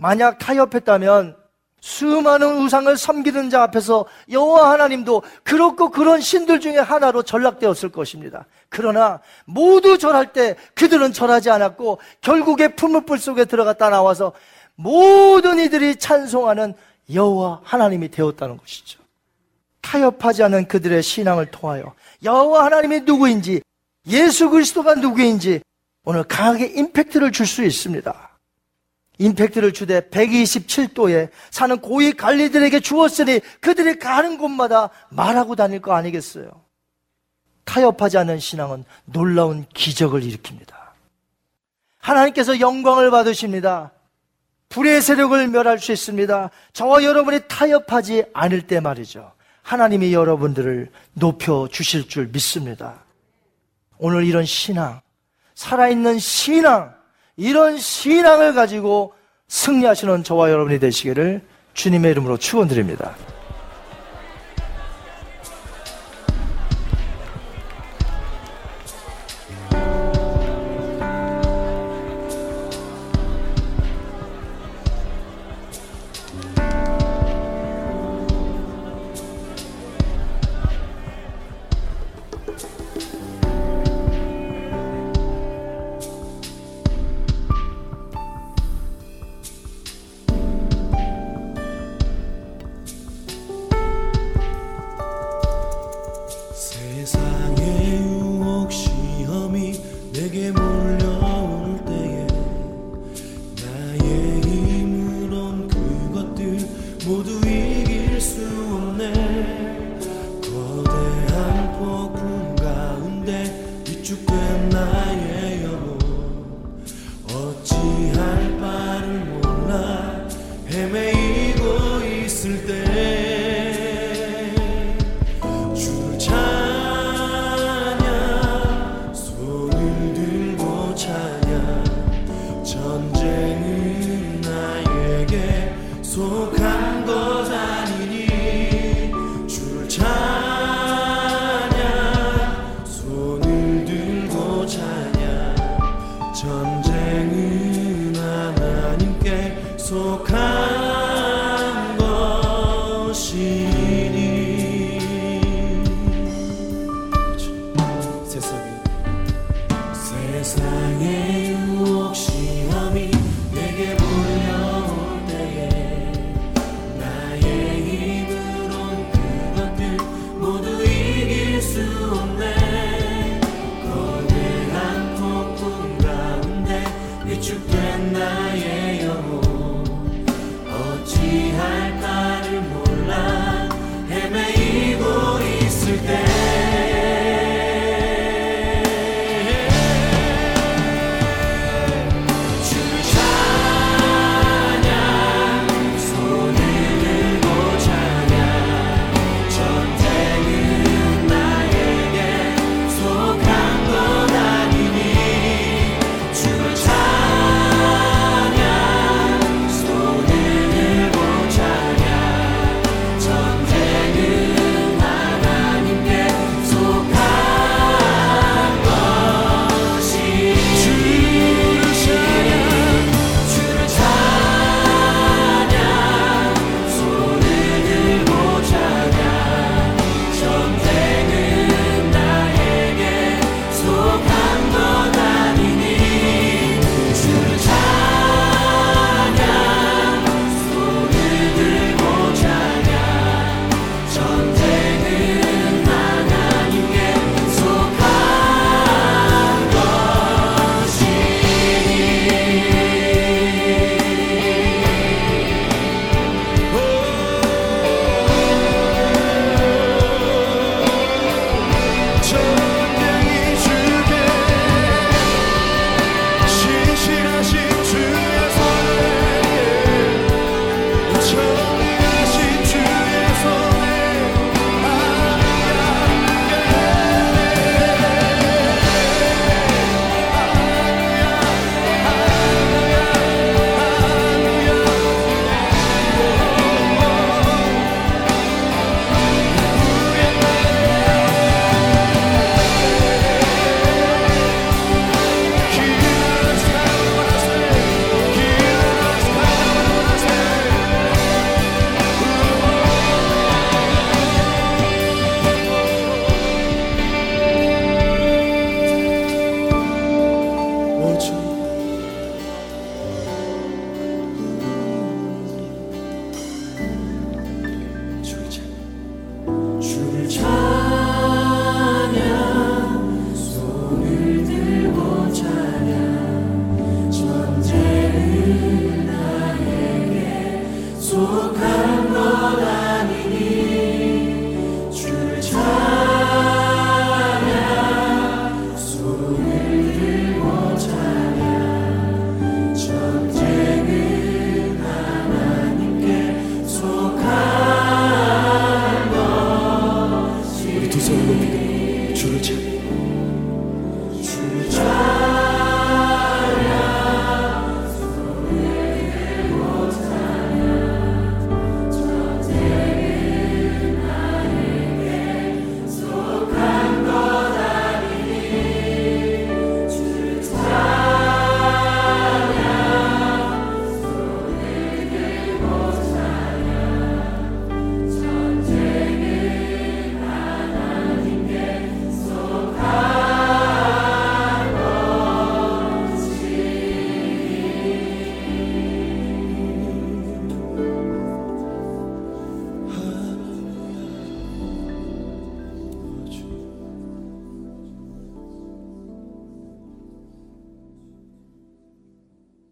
만약 타협했다면 수많은 우상을 섬기는 자 앞에서 여호와 하나님도 그렇고 그런 신들 중에 하나로 전락되었을 것입니다. 그러나 모두 절할 때 그들은 절하지 않았고 결국에 풀무불 속에 들어갔다 나와서 모든 이들이 찬송하는 여호와 하나님이 되었다는 것이죠. 타협하지 않은 그들의 신앙을 통하여 여호와 하나님이 누구인지 예수 그리스도가 누구인지 오늘 강하게 임팩트를 줄 수 있습니다. 임팩트를 주되 127도에 사는 고위 관리들에게 주었으니 그들이 가는 곳마다 말하고 다닐 거 아니겠어요? 타협하지 않는 신앙은 놀라운 기적을 일으킵니다. 하나님께서 영광을 받으십니다. 불의 세력을 멸할 수 있습니다. 저와 여러분이 타협하지 않을 때 말이죠. 하나님이 여러분들을 높여 주실 줄 믿습니다. 오늘 이런 신앙, 살아있는 신앙, 이런 신앙을 가지고 승리하시는 저와 여러분이 되시기를 주님의 이름으로 축원드립니다.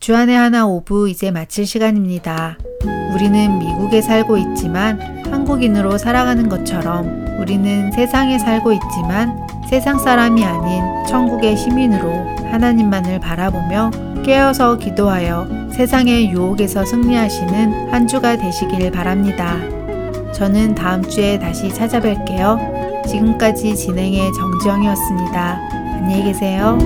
주안의 하나 오브 이제 마칠 시간입니다. 우리는 미국에 살고 있지만 한국인으로 살아가는 것처럼 우리는 세상에 살고 있지만 세상 사람이 아닌 천국의 시민으로 하나님만을 바라보며 깨어서 기도하여 세상의 유혹에서 승리하시는 한 주가 되시길 바랍니다. 저는 다음 주에 다시 찾아뵐게요. 지금까지 진행의 정지영이었습니다. 안녕히 계세요.